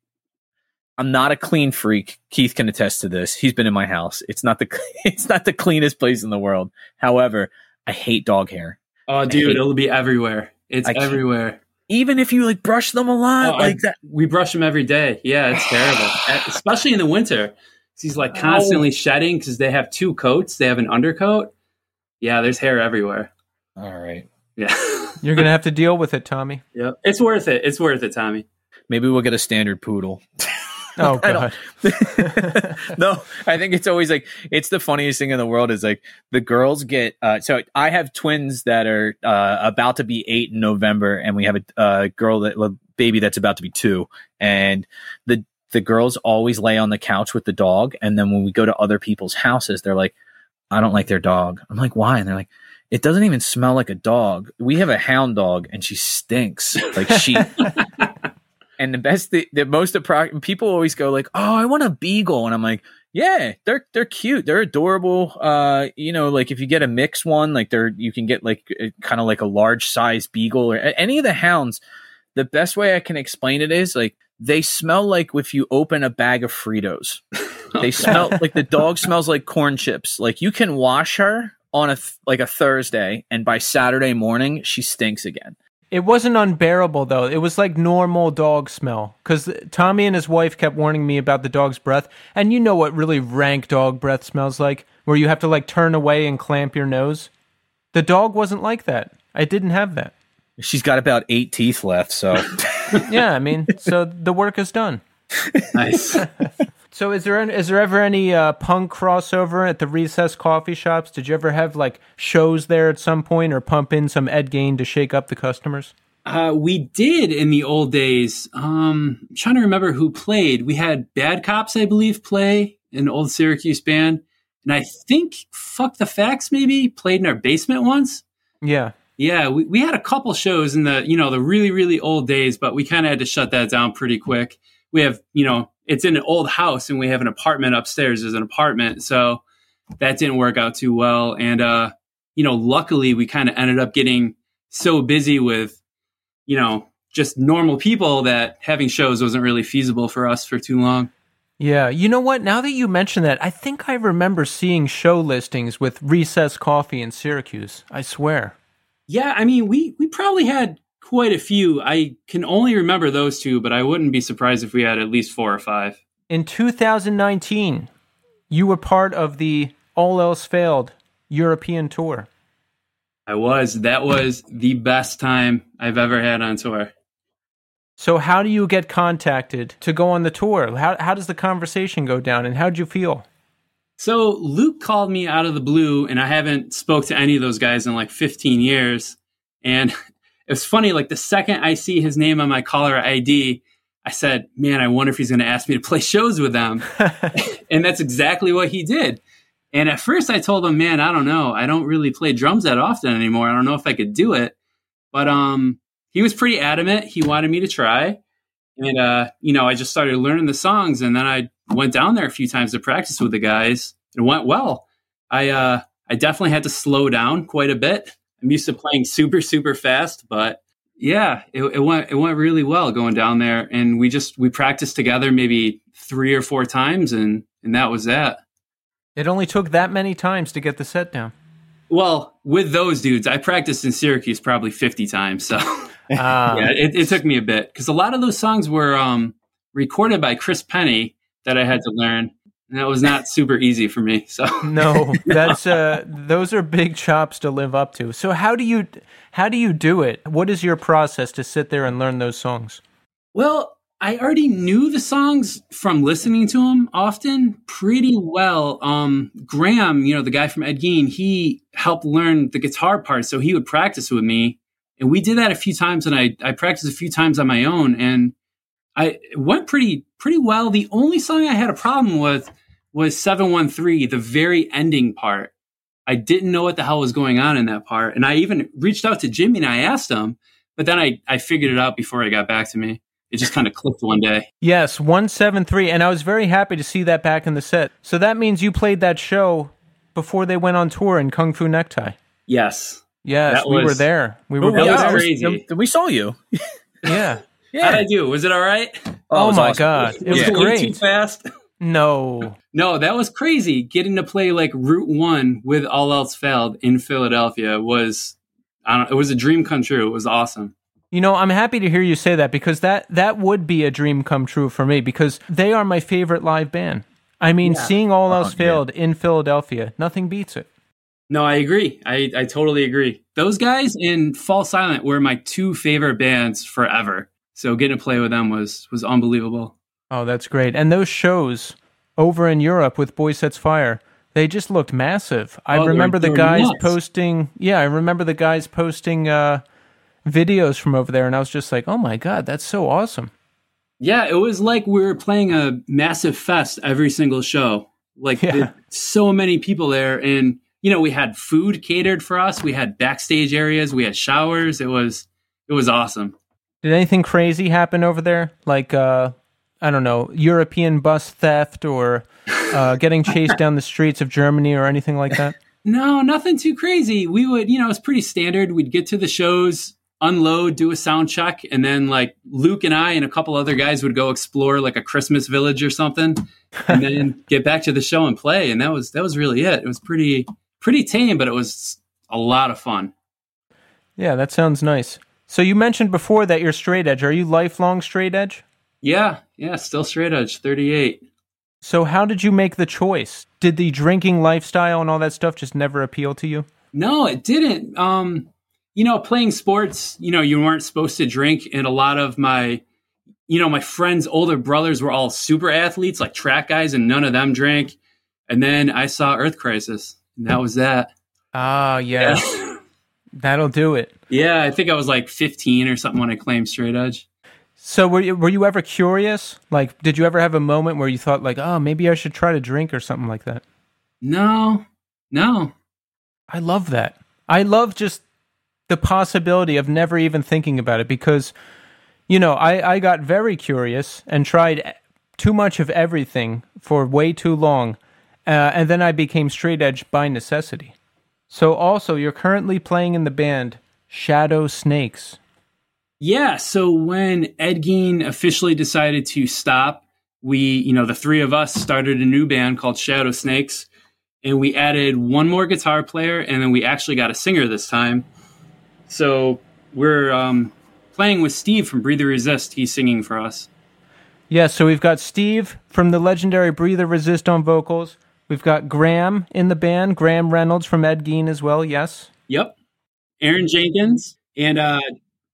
I'm not a clean freak. Keith can attest to this. He's been in my house. It's not the it's not the cleanest place in the world. However, I hate dog hair. Oh, dude, it'll be everywhere. It's everywhere. Even if you like brush them a lot, oh, like I, that. We brush them every day. Yeah, it's terrible, especially in the winter. He's like oh. constantly oh. shedding because they have two coats. They have an undercoat. Yeah, there's hair everywhere. All right. Yeah. You're gonna have to deal with it, Tommy. Yeah, it's worth it. It's worth it, Tommy. Maybe we'll get a standard poodle. Oh god. no, I think it's always like it's the funniest thing in the world is like the girls get uh, so I have twins that are uh, about to be 8 in November and we have a uh, girl that a baby that's about to be 2 and the the girls always lay on the couch with the dog and then when we go to other people's houses they're like I don't like their dog. I'm like why? And they're like it doesn't even smell like a dog. We have a hound dog and she stinks like she And the best, the, the most appro- people always go like, "Oh, I want a beagle," and I'm like, "Yeah, they're they're cute, they're adorable." Uh, you know, like if you get a mixed one, like they're you can get like kind of like a large size beagle or any of the hounds. The best way I can explain it is like they smell like if you open a bag of Fritos. they smell like the dog smells like corn chips. Like you can wash her on a th- like a Thursday, and by Saturday morning she stinks again. It wasn't unbearable though. It was like normal dog smell. Because Tommy and his wife kept warning me about the dog's breath, and you know what really rank dog breath smells like, where you have to like turn away and clamp your nose. The dog wasn't like that. I didn't have that. She's got about eight teeth left, so yeah. I mean, so the work is done. Nice. So is there is there ever any uh, punk crossover at the recess coffee shops? Did you ever have like shows there at some point, or pump in some Ed Gein to shake up the customers? Uh, we did in the old days. Um, I'm trying to remember who played. We had Bad Cops, I believe, play an old Syracuse band, and I think Fuck the Facts maybe played in our basement once. Yeah. Yeah, we, we had a couple shows in the you know the really really old days, but we kind of had to shut that down pretty quick. We have you know it's in an old house and we have an apartment upstairs. There's an apartment, so that didn't work out too well. And uh, you know, luckily we kind of ended up getting so busy with you know just normal people that having shows wasn't really feasible for us for too long. Yeah, you know what? Now that you mention that, I think I remember seeing show listings with Recess Coffee in Syracuse. I swear. Yeah, I mean, we we probably had quite a few. I can only remember those two, but I wouldn't be surprised if we had at least four or five. In 2019, you were part of the All Else Failed European tour. I was. That was the best time I've ever had on tour. So, how do you get contacted to go on the tour? How, how does the conversation go down, and how did you feel? So, Luke called me out of the blue, and I haven't spoke to any of those guys in like 15 years. And it's funny, like the second I see his name on my caller ID, I said, "Man, I wonder if he's going to ask me to play shows with them." and that's exactly what he did. And at first, I told him, "Man, I don't know. I don't really play drums that often anymore. I don't know if I could do it." But um, he was pretty adamant. He wanted me to try. And, uh, you know, I just started learning the songs and then I went down there a few times to practice with the guys. It went well. I, uh, I definitely had to slow down quite a bit. I'm used to playing super, super fast, but yeah, it, it went, it went really well going down there. And we just, we practiced together maybe three or four times and, and that was that. It only took that many times to get the set down. Well, with those dudes, I practiced in Syracuse probably 50 times. So. Uh, yeah, it, it, took me a bit because a lot of those songs were um, recorded by Chris Penny that I had to learn. And that was not super easy for me. So no, that's uh, those are big chops to live up to. So how do you how do you do it? What is your process to sit there and learn those songs? Well, I already knew the songs from listening to them often pretty well. Um, Graham, you know, the guy from Ed Gein, he helped learn the guitar part, so he would practice with me and we did that a few times and I, I practiced a few times on my own and I went pretty pretty well. The only song I had a problem with was 713, the very ending part. I didn't know what the hell was going on in that part. And I even reached out to Jimmy and I asked him, but then I, I figured it out before he got back to me. It just kind of clicked one day. Yes, 173. And I was very happy to see that back in the set. So that means you played that show before they went on tour in Kung Fu Necktie. Yes. Yes, we were there. We were that was crazy. We saw you. yeah. Yeah. How'd I do? Was it all right? Oh, oh my awesome. god, it was, was great. Too fast. No, no, that was crazy. Getting to play like Route One with All Else Failed in Philadelphia was, I don't. It was a dream come true. It was awesome. You know, I'm happy to hear you say that because that that would be a dream come true for me because they are my favorite live band. I mean, yeah. seeing All Else oh, Failed yeah. in Philadelphia, nothing beats it. No, I agree. I, I totally agree. Those guys in Fall Silent were my two favorite bands forever. So getting to play with them was was unbelievable. Oh, that's great. And those shows over in Europe with Boy Sets Fire, they just looked massive. I oh, remember the guys nuts. posting yeah, I remember the guys posting uh, videos from over there and I was just like, "Oh my god, that's so awesome." Yeah, it was like we were playing a massive fest every single show. Like yeah. so many people there and you know, we had food catered for us. We had backstage areas. We had showers. It was it was awesome. Did anything crazy happen over there? Like uh, I don't know, European bus theft or uh, getting chased down the streets of Germany or anything like that? No, nothing too crazy. We would, you know, it's pretty standard. We'd get to the shows, unload, do a sound check, and then like Luke and I and a couple other guys would go explore like a Christmas village or something, and then get back to the show and play. And that was that was really it. It was pretty pretty tame, but it was a lot of fun. Yeah, that sounds nice. So you mentioned before that you're straight edge. Are you lifelong straight edge? Yeah, yeah, still straight edge, 38. So how did you make the choice? Did the drinking lifestyle and all that stuff just never appeal to you? No, it didn't. Um, you know, playing sports, you know, you weren't supposed to drink and a lot of my you know, my friends' older brothers were all super athletes, like track guys, and none of them drank. And then I saw Earth Crisis and that was that. Ah, yes. Yeah. That'll do it. Yeah, I think I was like 15 or something when I claimed straight edge. So were you, were you ever curious? Like, did you ever have a moment where you thought like, oh, maybe I should try to drink or something like that? No, no. I love that. I love just the possibility of never even thinking about it because, you know, I, I got very curious and tried too much of everything for way too long. Uh, and then I became straight edge by necessity. So, also, you're currently playing in the band Shadow Snakes. Yeah. So, when Ed Gein officially decided to stop, we, you know, the three of us started a new band called Shadow Snakes. And we added one more guitar player, and then we actually got a singer this time. So, we're um, playing with Steve from Breather Resist. He's singing for us. Yeah, so we've got Steve from the legendary Breather Resist on vocals. We've got Graham in the band, Graham Reynolds from Ed Gein as well, yes? Yep. Aaron Jenkins and uh,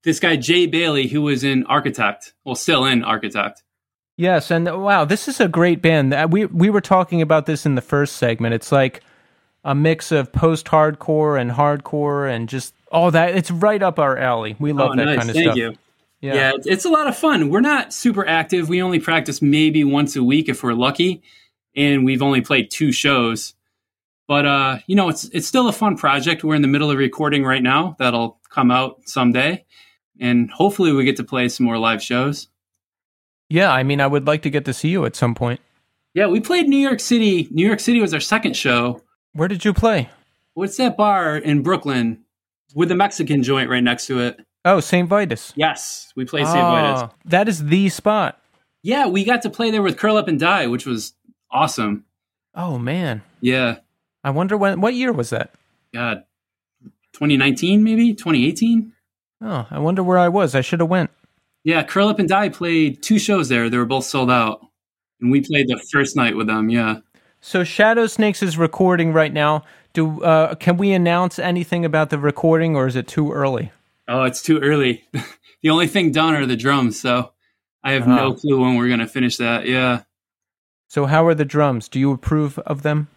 this guy, Jay Bailey, who was in Architect, well, still in Architect. Yes, and wow, this is a great band. Uh, We we were talking about this in the first segment. It's like a mix of post-hardcore and hardcore and just all that. It's right up our alley. We love oh, that nice. kind of stuff. Thank stuff. you. Yeah, it's, it's a lot of fun. We're not super active. We only practice maybe once a week if we're lucky, and we've only played two shows. But uh, you know, it's it's still a fun project. We're in the middle of recording right now. That'll come out someday, and hopefully we get to play some more live shows. Yeah, I mean, I would like to get to see you at some point. Yeah, we played New York City. New York City was our second show. Where did you play? What's that bar in Brooklyn with the Mexican joint right next to it? Oh, St. Vitus. Yes, we played St. Vitus. Oh, that is the spot. Yeah, we got to play there with Curl Up and Die, which was awesome. Oh man, Yeah, I wonder when. What year was that? God, 2019 maybe 2018. Oh, I wonder where I was. I should have went. Yeah, Curl Up and Die played two shows there. They were both sold out, and we played the first night with them. Yeah. So Shadow Snakes is recording right now. Do uh, can we announce anything about the recording, or is it too early? Oh, it's too early. the only thing done are the drums, so I have no Oh. clue when we're gonna finish that. Yeah. So how are the drums? Do you approve of them?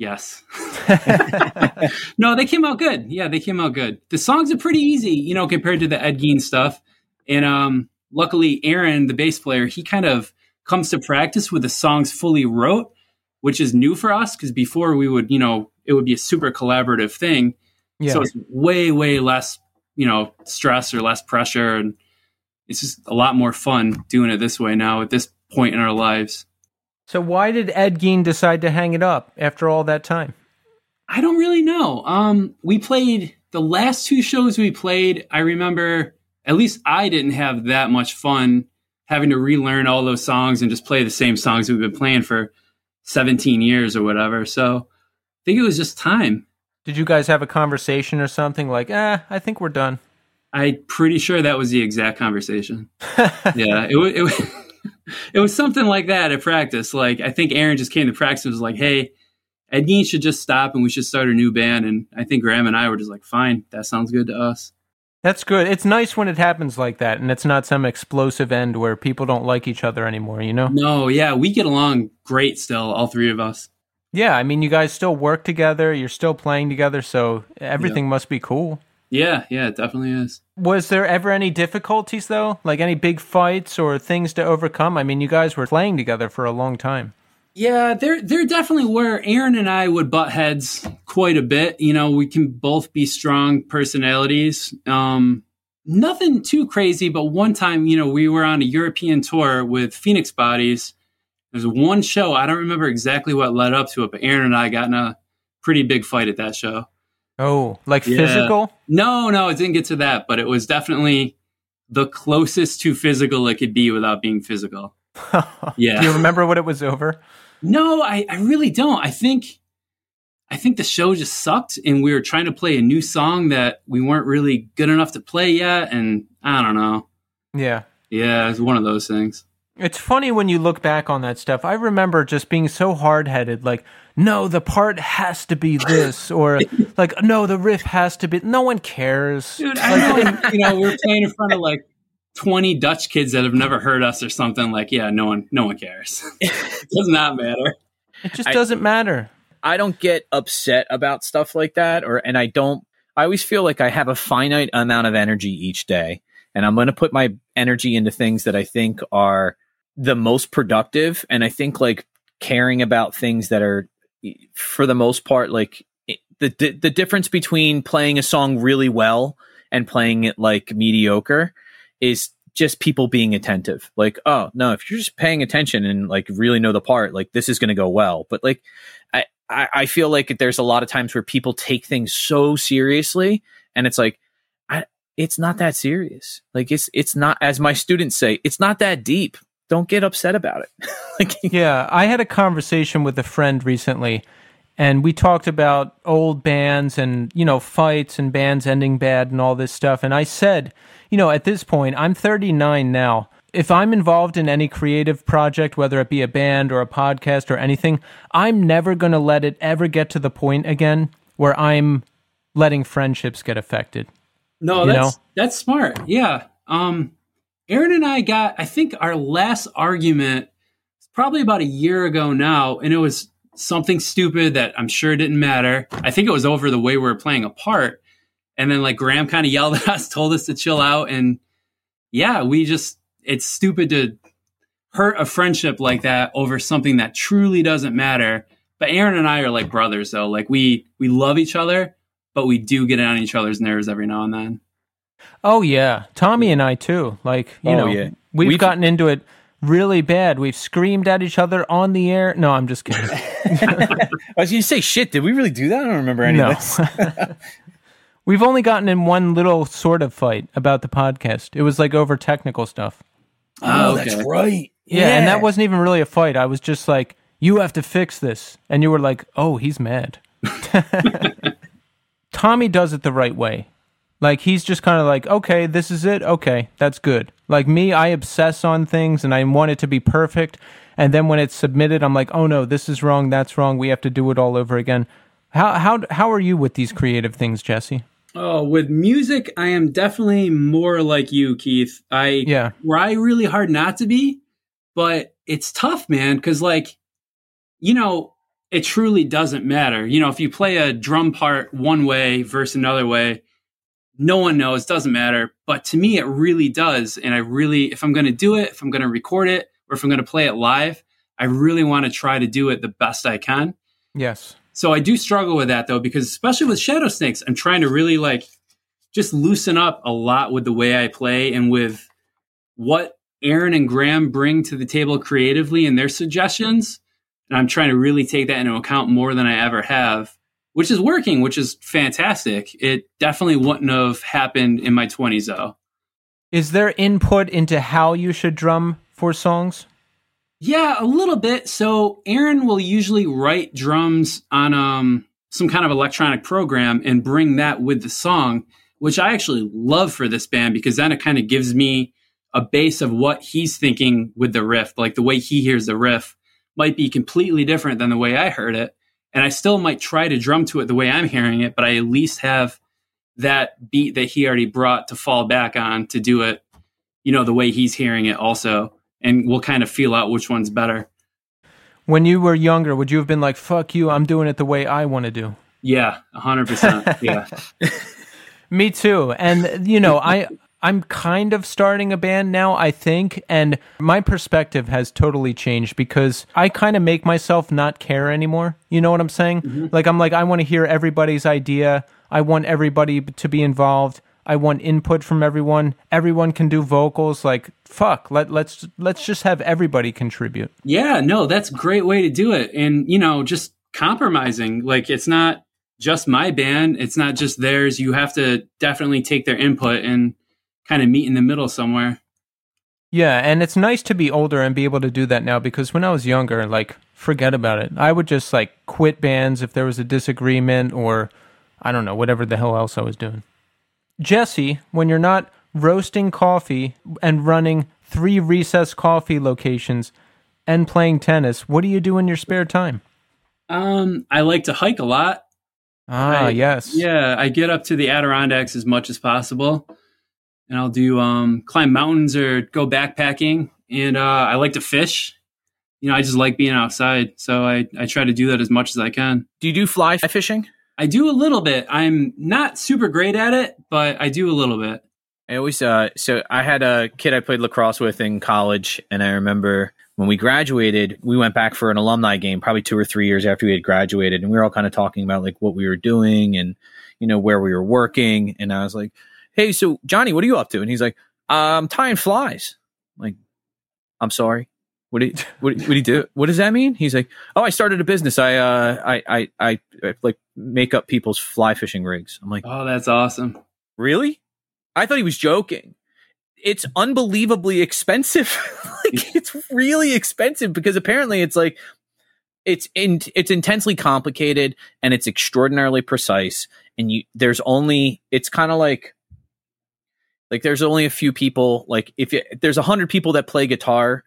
Yes. no, they came out good. Yeah, they came out good. The songs are pretty easy, you know, compared to the Ed Gein stuff. And um, luckily, Aaron, the bass player, he kind of comes to practice with the songs fully wrote, which is new for us because before we would, you know, it would be a super collaborative thing. Yeah. So it's way, way less, you know, stress or less pressure. And it's just a lot more fun doing it this way now at this point in our lives. So why did Ed Gein decide to hang it up after all that time? I don't really know. Um, we played the last two shows we played. I remember at least I didn't have that much fun having to relearn all those songs and just play the same songs we've been playing for 17 years or whatever. So I think it was just time. Did you guys have a conversation or something like, eh, I think we're done? I'm pretty sure that was the exact conversation. yeah, it was, it was something like that at practice. Like I think Aaron just came to practice and was like, "Hey, Ed Gein should just stop and we should start a new band." And I think Graham and I were just like, "Fine, that sounds good to us." That's good. It's nice when it happens like that, and it's not some explosive end where people don't like each other anymore. You know? No, yeah, we get along great still, all three of us. Yeah. I mean, you guys still work together. You're still playing together, so everything must be cool. Yeah, yeah, it definitely is. Was there ever any difficulties though? Like any big fights or things to overcome? I mean, you guys were playing together for a long time. Yeah, there there definitely were. Aaron and I would butt heads quite a bit. You know, we can both be strong personalities. Um, nothing too crazy, but one time, you know, we were on a European tour with Phoenix Bodies. There's one show I don't remember exactly what led up to it, but Aaron and I got in a pretty big fight at that show. Oh, like Yeah. physical? No, no, it didn't get to that, but it was definitely the closest to physical it could be without being physical. Yeah. Do you remember what it was over? No, I, I really don't. I think I think the show just sucked and we were trying to play a new song that we weren't really good enough to play yet and I don't know. Yeah. Yeah, it was one of those things. It's funny when you look back on that stuff. I remember just being so hard headed, like, no, the part has to be this, or like, no, the riff has to be. No one cares. Dude, I know you know, we're playing in front of like 20 Dutch kids that have never heard us or something like, yeah, no one no one cares. it does not matter. It just I- doesn't matter. I don't get upset about stuff like that, or and I don't. I always feel like I have a finite amount of energy each day, and I'm going to put my energy into things that I think are the most productive. And I think like caring about things that are for the most part, like the the difference between playing a song really well and playing it like mediocre is just people being attentive. Like, oh no, if you're just paying attention and like really know the part, like this is going to go well. But like, I, I feel like there's a lot of times where people take things so seriously, and it's like, I it's not that serious. Like it's it's not as my students say, it's not that deep. Don't get upset about it. like, yeah, I had a conversation with a friend recently and we talked about old bands and you know fights and bands ending bad and all this stuff and i said you know at this point i'm 39 now if i'm involved in any creative project whether it be a band or a podcast or anything i'm never going to let it ever get to the point again where i'm letting friendships get affected no that's know? that's smart yeah um aaron and i got i think our last argument probably about a year ago now and it was something stupid that I'm sure didn't matter. I think it was over the way we were playing a part. And then like Graham kind of yelled at us, told us to chill out. And yeah, we just, it's stupid to hurt a friendship like that over something that truly doesn't matter. But Aaron and I are like brothers though. Like we, we love each other, but we do get on each other's nerves every now and then. Oh yeah. Tommy and I too. Like, you oh, know, yeah. we've, we've gotten into it really bad. We've screamed at each other on the air. No, I'm just kidding. I was going to say, shit, did we really do that? I don't remember any no. of this. We've only gotten in one little sort of fight about the podcast. It was like over technical stuff. Oh, oh okay. that's right. Yeah, yeah, and that wasn't even really a fight. I was just like, you have to fix this. And you were like, oh, he's mad. Tommy does it the right way. Like he's just kind of like, okay, this is it. Okay, that's good. Like me, I obsess on things and I want it to be perfect. And then when it's submitted, I'm like, oh no, this is wrong. That's wrong. We have to do it all over again. How how how are you with these creative things, Jesse? Oh, with music, I am definitely more like you, Keith. I yeah. try really hard not to be, but it's tough, man. Because like, you know, it truly doesn't matter. You know, if you play a drum part one way versus another way, no one knows, doesn't matter. But to me, it really does. And I really, if I'm going to do it, if I'm going to record it, or if I'm going to play it live, I really want to try to do it the best I can. Yes. So I do struggle with that though, because especially with Shadow Snakes, I'm trying to really like just loosen up a lot with the way I play and with what Aaron and Graham bring to the table creatively and their suggestions. And I'm trying to really take that into account more than I ever have which is working, which is fantastic. It definitely wouldn't have happened in my 20s, though. Is there input into how you should drum for songs? Yeah, a little bit. So Aaron will usually write drums on um, some kind of electronic program and bring that with the song, which I actually love for this band because then it kind of gives me a base of what he's thinking with the riff. Like the way he hears the riff might be completely different than the way I heard it and I still might try to drum to it the way I'm hearing it, but I at least have that beat that he already brought to fall back on to do it, you know, the way he's hearing it also. And we'll kind of feel out which one's better. When you were younger, would you have been like, fuck you, I'm doing it the way I want to do? Yeah, 100%. yeah. Me too. And, you know, I, I'm kind of starting a band now, I think, and my perspective has totally changed because I kind of make myself not care anymore. You know what I'm saying? Mm-hmm. Like I'm like I want to hear everybody's idea. I want everybody to be involved. I want input from everyone. Everyone can do vocals. Like fuck, let let's let's just have everybody contribute. Yeah, no, that's a great way to do it. And you know, just compromising. Like it's not just my band, it's not just theirs. You have to definitely take their input and kind of meet in the middle somewhere. Yeah, and it's nice to be older and be able to do that now because when I was younger, like forget about it. I would just like quit bands if there was a disagreement or I don't know, whatever the hell else I was doing. Jesse, when you're not roasting coffee and running three recess coffee locations and playing tennis, what do you do in your spare time? Um, I like to hike a lot. Ah, I, yes. Yeah, I get up to the Adirondacks as much as possible and I'll do um, climb mountains or go backpacking. And uh, I like to fish. You know, I just like being outside, so I I try to do that as much as I can. Do you do fly fishing? I do a little bit. I'm not super great at it, but I do a little bit. I always uh so I had a kid I played lacrosse with in college and I remember when we graduated, we went back for an alumni game, probably two or three years after we had graduated, and we were all kind of talking about like what we were doing and you know where we were working. And I was like, "Hey, so Johnny, what are you up to?" And he's like, "I'm tying flies." I'm like, I'm sorry. What do you, what, what do you do? What does that mean? He's like, oh, I started a business. I, uh, I, I, I, I like make up people's fly fishing rigs. I'm like, Oh, that's awesome. really? I thought he was joking. It's unbelievably expensive. like it's really expensive because apparently it's like it's in, it's intensely complicated and it's extraordinarily precise and you there's only it's kind of like like there's only a few people like if, you, if there's a hundred people that play guitar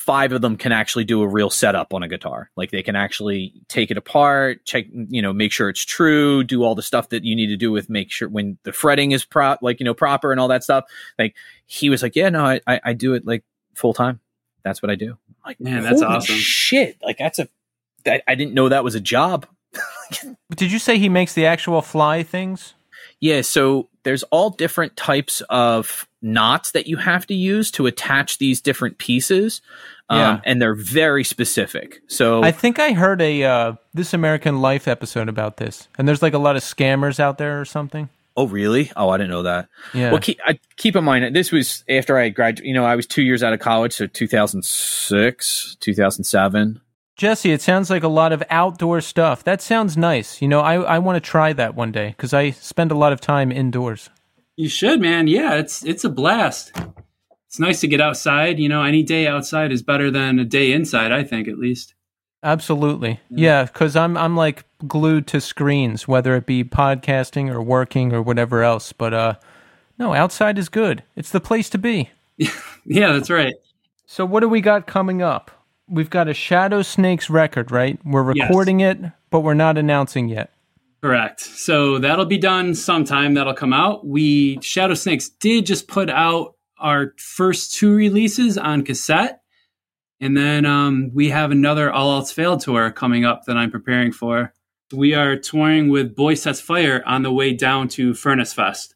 five of them can actually do a real setup on a guitar. Like they can actually take it apart, check, you know, make sure it's true, do all the stuff that you need to do with make sure when the fretting is prop, like, you know, proper and all that stuff. Like he was like, yeah, no, I, I, I do it like full time. That's what I do. I'm like, Man, that's awesome. Shit. Like that's a, I, I didn't know that was a job. Did you say he makes the actual fly things? Yeah, so there's all different types of knots that you have to use to attach these different pieces. Um, and they're very specific. So I think I heard a uh, This American Life episode about this, and there's like a lot of scammers out there or something. Oh, really? Oh, I didn't know that. Yeah. Well, keep, I, keep in mind, this was after I graduated. You know, I was two years out of college, so 2006, 2007. Jesse, it sounds like a lot of outdoor stuff. That sounds nice. You know, I, I want to try that one day because I spend a lot of time indoors. You should, man. Yeah, it's it's a blast. It's nice to get outside. You know, any day outside is better than a day inside. I think, at least. Absolutely. Yeah, because I'm I'm like glued to screens, whether it be podcasting or working or whatever else. But uh, no, outside is good. It's the place to be. Yeah, that's right. So what do we got coming up? We've got a Shadow Snakes record, right? We're Yes. recording it, but we're not announcing yet. Correct. So that'll be done sometime. That'll come out. We Shadow Snakes did just put out our first two releases on cassette, and then um, we have another All Else Failed tour coming up that I'm preparing for. We are touring with Boy Sets Fire on the way down to Furnace Fest.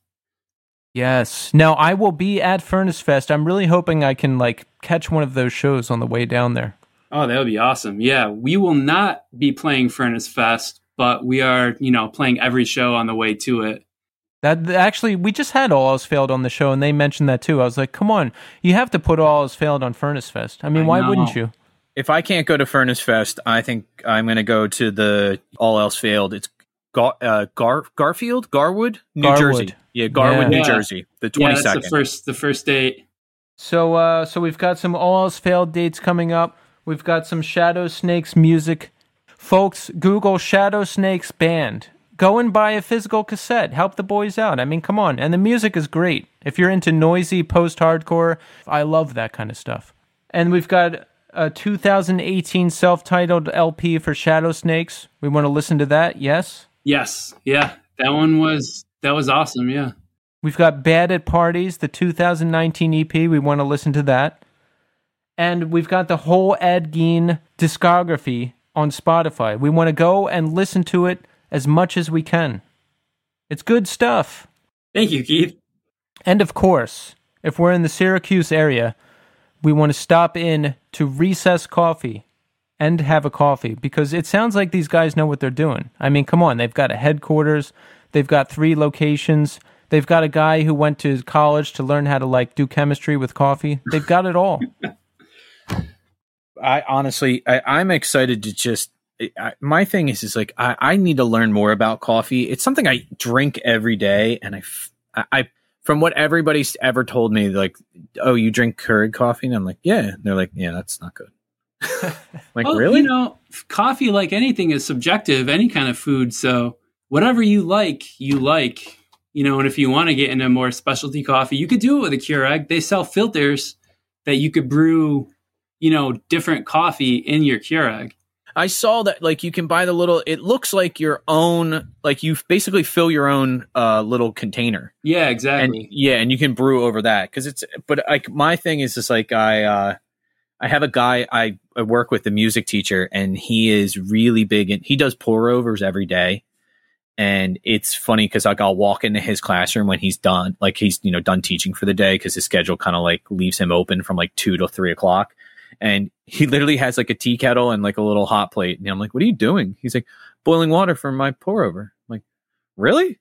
Yes. Now I will be at Furnace Fest. I'm really hoping I can like catch one of those shows on the way down there. Oh, that would be awesome. Yeah, we will not be playing Furnace Fest, but we are, you know, playing every show on the way to it. That actually, we just had All Else Failed on the show, and they mentioned that too. I was like, "Come on, you have to put All Else Failed on Furnace Fest." I mean, I why know. wouldn't you? If I can't go to Furnace Fest, I think I'm going to go to the All Else Failed. It's Gar, uh, Gar Garfield, Garwood, New Garwood. Jersey. Yeah, Garwood, Yeah. New Jersey. The Yeah, twenty that's the first the first date. So, uh, so we've got some All Else Failed dates coming up. We've got some Shadow Snakes music, folks. Google Shadow Snakes band. Go and buy a physical cassette. Help the boys out. I mean, come on. And the music is great. If you're into noisy post-hardcore, I love that kind of stuff. And we've got a 2018 self-titled LP for Shadow Snakes. We want to listen to that. Yes. Yes, yeah, that one was that was awesome. Yeah, We've got Bad at Parties, the 2019 EP. We want to listen to that. And we've got the whole Ed Gein discography on Spotify. We want to go and listen to it as much as we can. It's good stuff. thank you, Keith. And of course, if we're in the Syracuse area, we want to stop in to Recess Coffee and have a coffee because it sounds like these guys know what they're doing. I mean, come on, they've got a headquarters, they've got three locations, they've got a guy who went to college to learn how to like do chemistry with coffee. They've got it all. I honestly, I, I'm excited to just. I, my thing is, is like I, I need to learn more about coffee. It's something I drink every day, and I, f- I, I- from what everybody's ever told me, like, oh, you drink Keurig coffee, and I'm like, yeah. And they're like, yeah, that's not good. like, Well, really? You know, coffee, like anything, is subjective. Any kind of food. So whatever you like, you like. You know, and if you want to get into more specialty coffee, you could do it with a Keurig. They sell filters that you could brew. You know, different coffee in your Keurig. I saw that like you can buy the little. It looks like your own. Like you basically fill your own uh, little container. Yeah, exactly. and yeah, and you can brew over that because it's. But like my thing is just like I, uh, I have a guy I, I work with, the music teacher, and he is really big and he does pour overs every day, and it's funny because like I'll walk into his classroom when he's done, like he's you know done teaching for the day because his schedule kind of like leaves him open from like two to three o'clock, and he literally has like a tea kettle and like a little hot plate. And I'm like, "What are you doing?" He's like, "Boiling water for my pour over." I'm like, "Really?"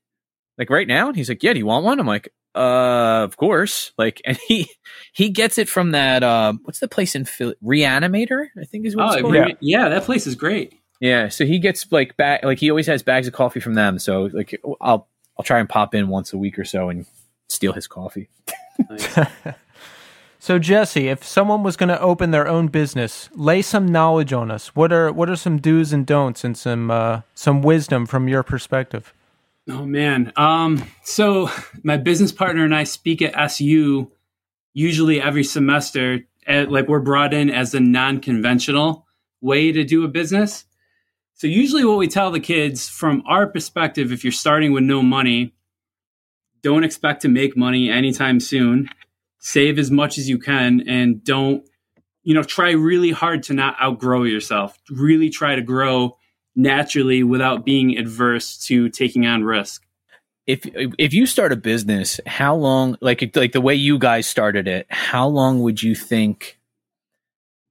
Like right now? And he's like, "Yeah, do you want one?" I'm like, "Uh, of course." Like, and he he gets it from that uh, what's the place in Philly? Reanimator, I think is what it's Oh, called. yeah. yeah, that place is great. Yeah, so he gets like back like he always has bags of coffee from them. So like I'll I'll try and pop in once a week or so and steal his coffee. So Jesse, if someone was going to open their own business, lay some knowledge on us. What are what are some do's and don'ts and some uh, some wisdom from your perspective? Oh man. Um, so my business partner and I speak at SU usually every semester. At, like we're brought in as a non-conventional way to do a business. So usually what we tell the kids from our perspective, if you're starting with no money, don't expect to make money anytime soon. Save as much as you can and don't, you know, try really hard to not outgrow yourself. Really try to grow naturally without being adverse to taking on risk. If if you start a business, how long like like the way you guys started it, how long would you think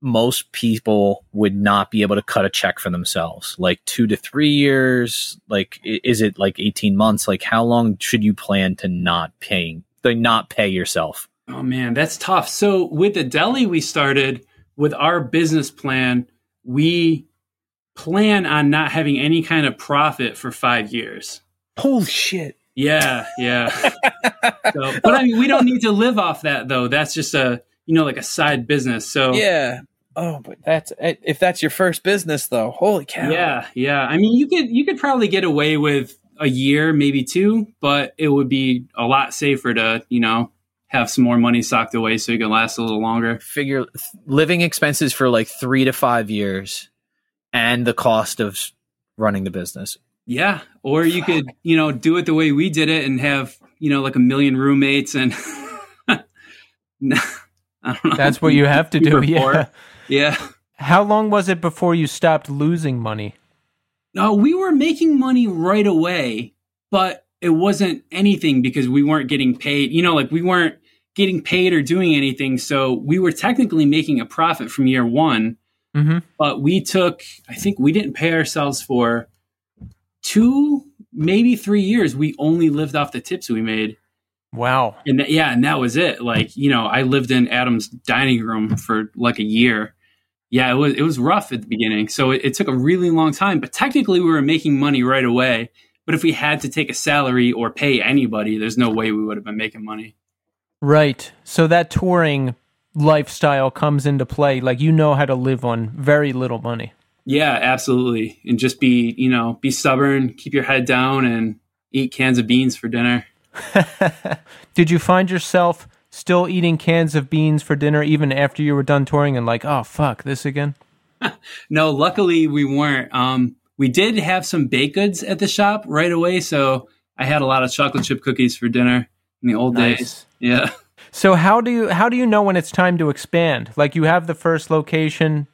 most people would not be able to cut a check for themselves? Like 2 to 3 years? Like is it like 18 months? Like how long should you plan to not paying to not pay yourself? Oh man, that's tough. So with the deli we started with our business plan, we plan on not having any kind of profit for 5 years. Holy shit. Yeah, yeah. so, but I mean, we don't need to live off that though. That's just a, you know, like a side business. So Yeah. Oh, but that's eh, if that's your first business though. Holy cow. Yeah, yeah. I mean, you could you could probably get away with a year, maybe two, but it would be a lot safer to you know have some more money socked away so you can last a little longer. Figure living expenses for like 3 to 5 years and the cost of running the business. Yeah, or you could you know do it the way we did it and have you know like a million roommates and. I don't know. That's what you have to do. Yeah. Yeah. How long was it before you stopped losing money? No, we were making money right away, but it wasn't anything because we weren't getting paid. You know, like we weren't getting paid or doing anything. So we were technically making a profit from year one, Mm-hmm. but we took, I think we didn't pay ourselves for two, maybe three years. We only lived off the tips we made. Wow. And that, yeah, and that was it. Like, you know, I lived in Adam's dining room for like a year. Yeah, it was it was rough at the beginning. So it, it took a really long time, but technically we were making money right away. But if we had to take a salary or pay anybody, there's no way we would have been making money. Right. So that touring lifestyle comes into play. Like you know how to live on very little money. Yeah, absolutely. And just be, you know, be stubborn, keep your head down and eat cans of beans for dinner. Did you find yourself still eating cans of beans for dinner even after you were done touring and like, oh fuck, this again? No, luckily we weren't. Um, we did have some baked goods at the shop right away, so I had a lot of chocolate chip cookies for dinner in the old Nice. days. Yeah. So how do you how do you know when it's time to expand? Like you have the first location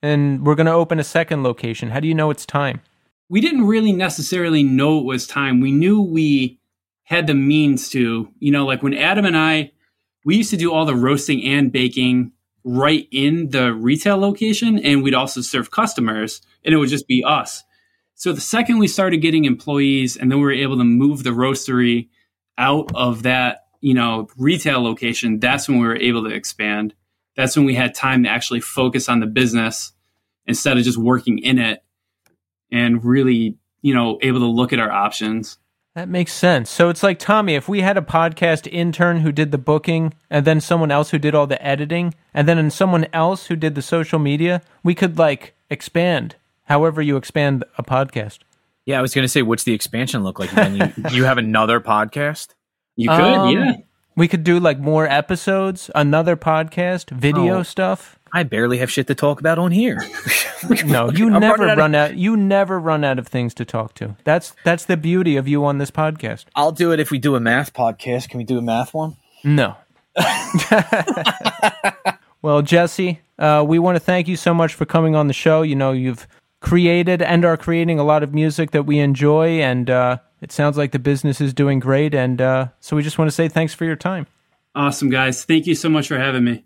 and we're going to open a second location. How do you know it's time? We didn't really necessarily know it was time. We knew we had the means to, you know, like when Adam and I, we used to do all the roasting and baking right in the retail location, and we'd also serve customers, and it would just be us. So the second we started getting employees, and then we were able to move the roastery out of that, you know, retail location, that's when we were able to expand. That's when we had time to actually focus on the business instead of just working in it and really, you know, able to look at our options. That makes sense. So it's like Tommy, if we had a podcast intern who did the booking and then someone else who did all the editing and then someone else who did the social media, we could like expand however you expand a podcast. Yeah, I was going to say what's the expansion look like? Then you you have another podcast? You could, Um, yeah. We could do like more episodes, another podcast, video Oh. stuff. I barely have shit to talk about on here. No, you I'm never running out of- run out. You never run out of things to talk to. That's that's the beauty of you on this podcast. I'll do it if we do a math podcast. Can we do a math one? No. well, Jesse, uh, we want to thank you so much for coming on the show. You know, you've created and are creating a lot of music that we enjoy, and uh, it sounds like the business is doing great. And uh, so we just want to say thanks for your time. Awesome, guys. Thank you so much for having me.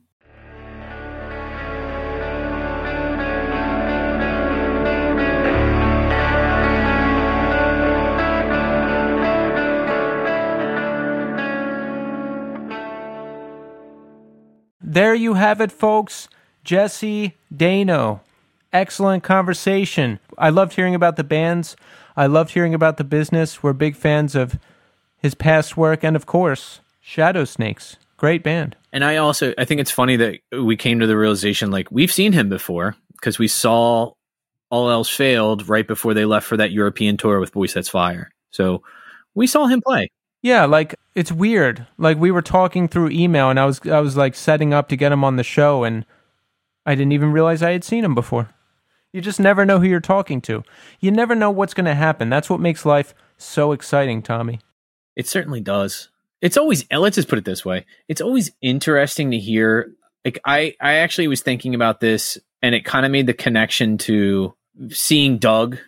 There you have it, folks. Jesse Daino, Excellent conversation. I loved hearing about the bands. I loved hearing about the business. We're big fans of his past work and, of course, Shadow Snakes. Great band. And I also I think it's funny that we came to the realization like we've seen him before because we saw all else failed right before they left for that European tour with Boy Sets Fire. So we saw him play. Yeah, like it's weird. Like we were talking through email and I was I was like setting up to get him on the show and I didn't even realize I had seen him before. You just never know who you're talking to. You never know what's going to happen. That's what makes life so exciting, Tommy. It certainly does. It's always let's just put it this way. It's always interesting to hear like I I actually was thinking about this and it kind of made the connection to seeing Doug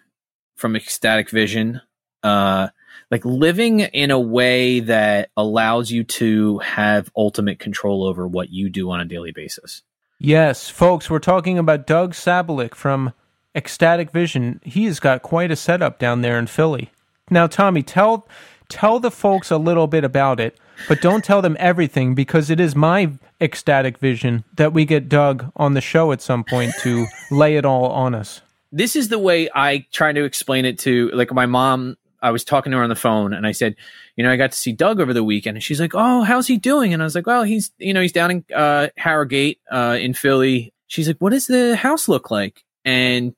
from Ecstatic Vision uh like living in a way that allows you to have ultimate control over what you do on a daily basis. Yes, folks, we're talking about Doug Sabolick from Ecstatic Vision. He has got quite a setup down there in Philly. Now, Tommy, tell tell the folks a little bit about it, but don't tell them everything because it is my ecstatic vision that we get Doug on the show at some point to lay it all on us. This is the way I try to explain it to like my mom. I was talking to her on the phone and I said, you know, I got to see Doug over the weekend and she's like, Oh, how's he doing? And I was like, Well, he's, you know, he's down in uh, Harrowgate uh, in Philly. She's like, What does the house look like? And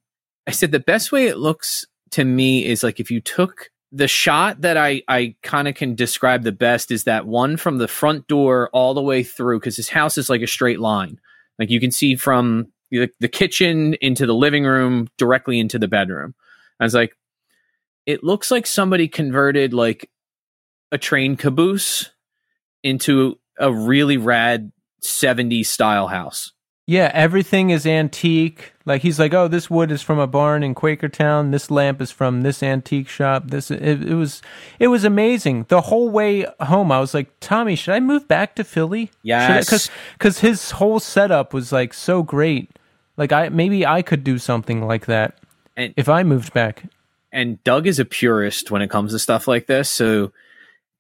I said, The best way it looks to me is like if you took the shot that I, I kind of can describe the best is that one from the front door all the way through because his house is like a straight line. Like you can see from the, the kitchen into the living room directly into the bedroom. I was like, it looks like somebody converted like a train caboose into a really rad 70s style house. Yeah, everything is antique. Like he's like, "Oh, this wood is from a barn in Quakertown. This lamp is from this antique shop." This it, it was it was amazing. The whole way home, I was like, "Tommy, should I move back to Philly?" Yes. because because his whole setup was like so great. Like I maybe I could do something like that And if I moved back. And Doug is a purist when it comes to stuff like this. So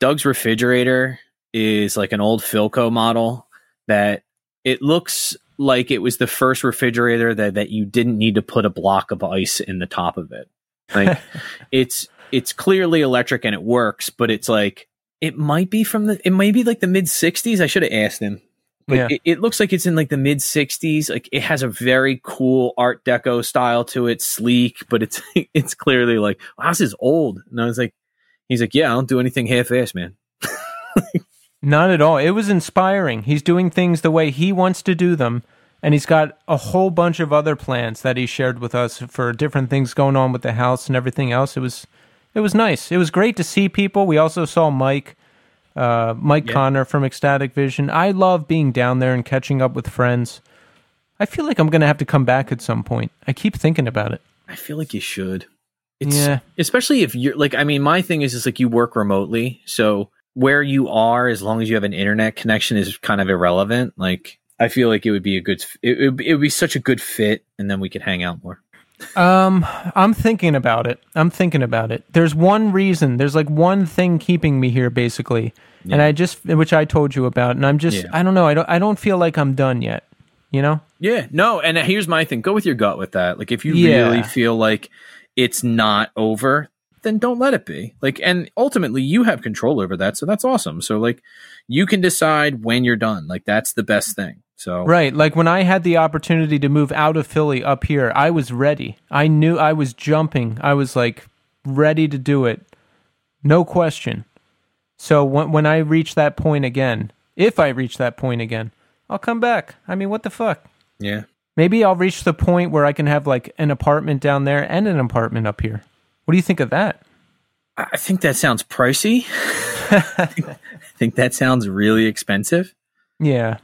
Doug's refrigerator is like an old Philco model that it looks like it was the first refrigerator that, that you didn't need to put a block of ice in the top of it. Like it's it's clearly electric and it works, but it's like it might be from the it might be like the mid sixties. I should have asked him. But Yeah. it, it looks like it's in like the mid sixties. Like it has a very cool art deco style to it, sleek, but it's it's clearly like, wow, this is old. And I was like, he's like, yeah, I don't do anything half assed, man. Not at all. It was inspiring. He's doing things the way he wants to do them. And he's got a whole bunch of other plans that he shared with us for different things going on with the house and everything else. It was it was nice. It was great to see people. We also saw Mike uh, Mike Yeah. Connor from Ecstatic Vision. I love being down there and catching up with friends. I feel like I'm going to have to come back at some point. I keep thinking about it. I feel like you should. It's Yeah. especially if you're like I mean, my thing is just like you work remotely, so where you are, as long as you have an internet connection, is kind of irrelevant. Like I feel like it would be a good, it would, it would be such a good fit, and then we could hang out more. Um, I'm thinking about it. I'm thinking about it. There's one reason. There's like one thing keeping me here, basically, and I just, which I told you about, and I'm just, Yeah. I don't know. I don't, I don't feel like I'm done yet. You know? Yeah, no, and here's my thing: go with your gut with that. Like if you Yeah. really feel like it's not over, then don't let it be. Like, and ultimately, you have control over that, so that's awesome. So like, you can decide when you're done. Like that's the best thing. So Right. Like when I had the opportunity to move out of Philly up here, I was ready. I knew I was jumping. I was like ready to do it. No question. So when when I reach that point again, if I reach that point again, I'll come back. I mean, what the fuck? yeah, Maybe I'll reach the point where I can have like an apartment down there and an apartment up here. What do you think of that? I think that sounds pricey. I think that sounds really expensive. Yeah.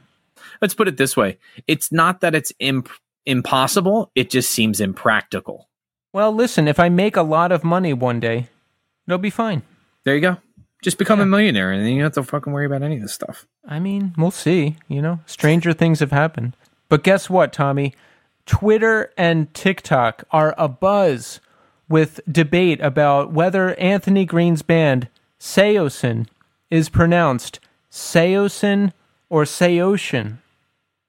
Let's put it this way: it's not that it's imp- impossible; it just seems impractical. Well, listen, if I make a lot of money one day, it'll be fine. There you go. Just become Yeah. a millionaire, and then you don't have to fucking worry about any of this stuff. I mean, we'll see. You know, stranger things have happened. But guess what, Tommy? Twitter and TikTok are abuzz with debate about whether Anthony Green's band Saosin is pronounced Seosin or Seocean.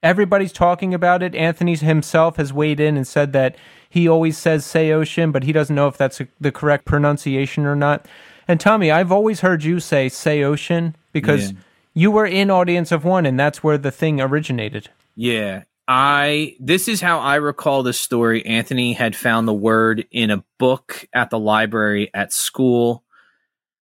everybody's talking about it. Anthony himself has weighed in and said that he always says Seoshin, but he doesn't know if that's a, the correct pronunciation or not. And Tommy, I've always heard you say "say ocean" because Yeah. you were in Audience of One, and that's where the thing originated. Yeah. I this is how I recall the story. Anthony had found the word in a book at the library at school.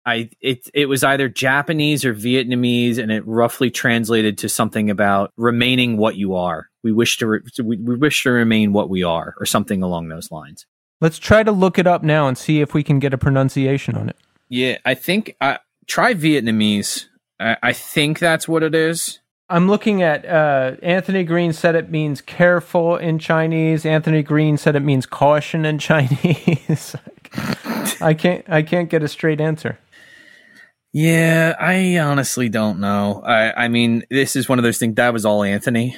I it it was either Japanese or Vietnamese, and it roughly translated to something about remaining what you are. We wish to re- we, we wish to remain what we are, or something along those lines. Let's try to look it up now and see if we can get a pronunciation on it. Yeah, I think uh, try Vietnamese. I, I think that's what it is. I'm looking at uh, Anthony Green said it means careful in Chinese. Anthony Green said it means caution in Chinese. I can't I can't get a straight answer. Yeah, I honestly don't know. I, I mean, this is one of those things. That was all Anthony.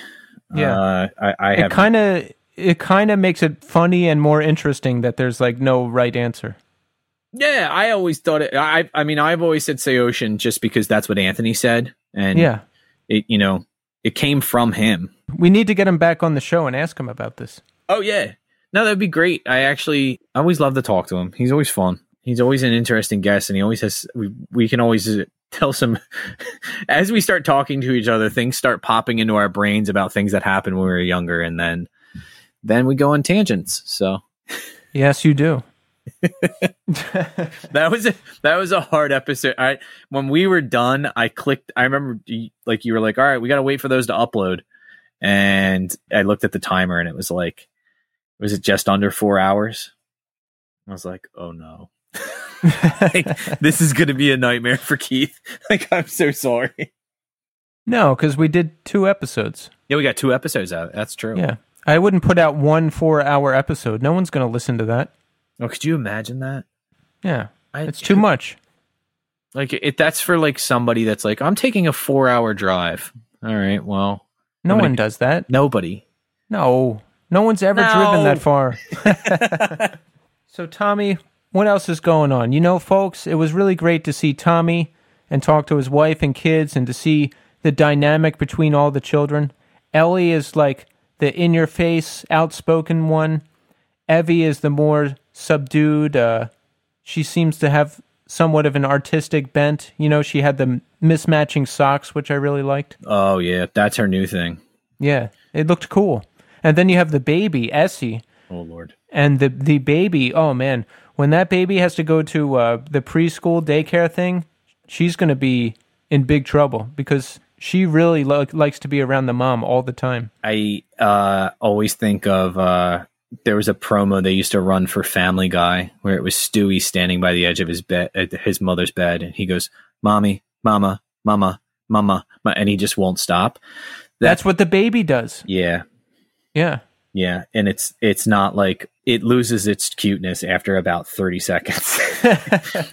Yeah. uh, I, I It have. kind of it kind of makes it funny and more interesting that there's like no right answer. Yeah, I always thought it. I, I mean, I've always said say ocean just because that's what Anthony said, and Yeah. it you know it came from him. We need to get him back on the show and ask him about this. Oh yeah, no, that'd be great. I actually, I always love to talk to him. He's always fun. He's always an interesting guest, and he always has. We we can always tell some. as we start talking to each other, things start popping into our brains about things that happened when we were younger, and then then we go on tangents. So Yes, you do. that was a that was a hard episode. I when we were done, I clicked. I remember like you were like, "All right, we got to wait for those to upload," and I looked at the timer, and it was like, was it just under four hours? I was like, "Oh no." like, this is going to be a nightmare for Keith. Like, I'm so sorry. no, because we did two episodes. Yeah, we got two episodes out. That's true. Yeah. I wouldn't put out one four hour episode. No one's going to listen to that. Oh, could you imagine that? Yeah. I, It's too much. Like, it, that's for like somebody that's like, I'm taking a four hour drive. All right, well, No gonna- one does that. nobody. No. No one's ever No. driven that far. so, Tommy, what else is going on? You know, folks, it was really great to see Tommy and talk to his wife and kids and to see the dynamic between all the children. Ellie is like the in your face, outspoken one. Evie is the more subdued. Uh, she seems to have somewhat of an artistic bent. You know, she had the mismatching socks, which I really liked. Oh yeah, that's her new thing. Yeah, it looked cool. And then you have the baby, Essie, Oh lord. and the the baby. Oh man, when that baby has to go to uh, the preschool daycare thing, she's going to be in big trouble because she really lo- likes to be around the mom all the time. I uh, always think of uh, there was a promo they used to run for Family Guy where it was Stewie standing by the edge of his bed, uh, his mother's bed, and he goes, "Mommy, Mama, Mama, Mama," and he just won't stop. That's what the baby does. Yeah, Yeah. yeah, and it's it's not like it loses its cuteness after about thirty seconds.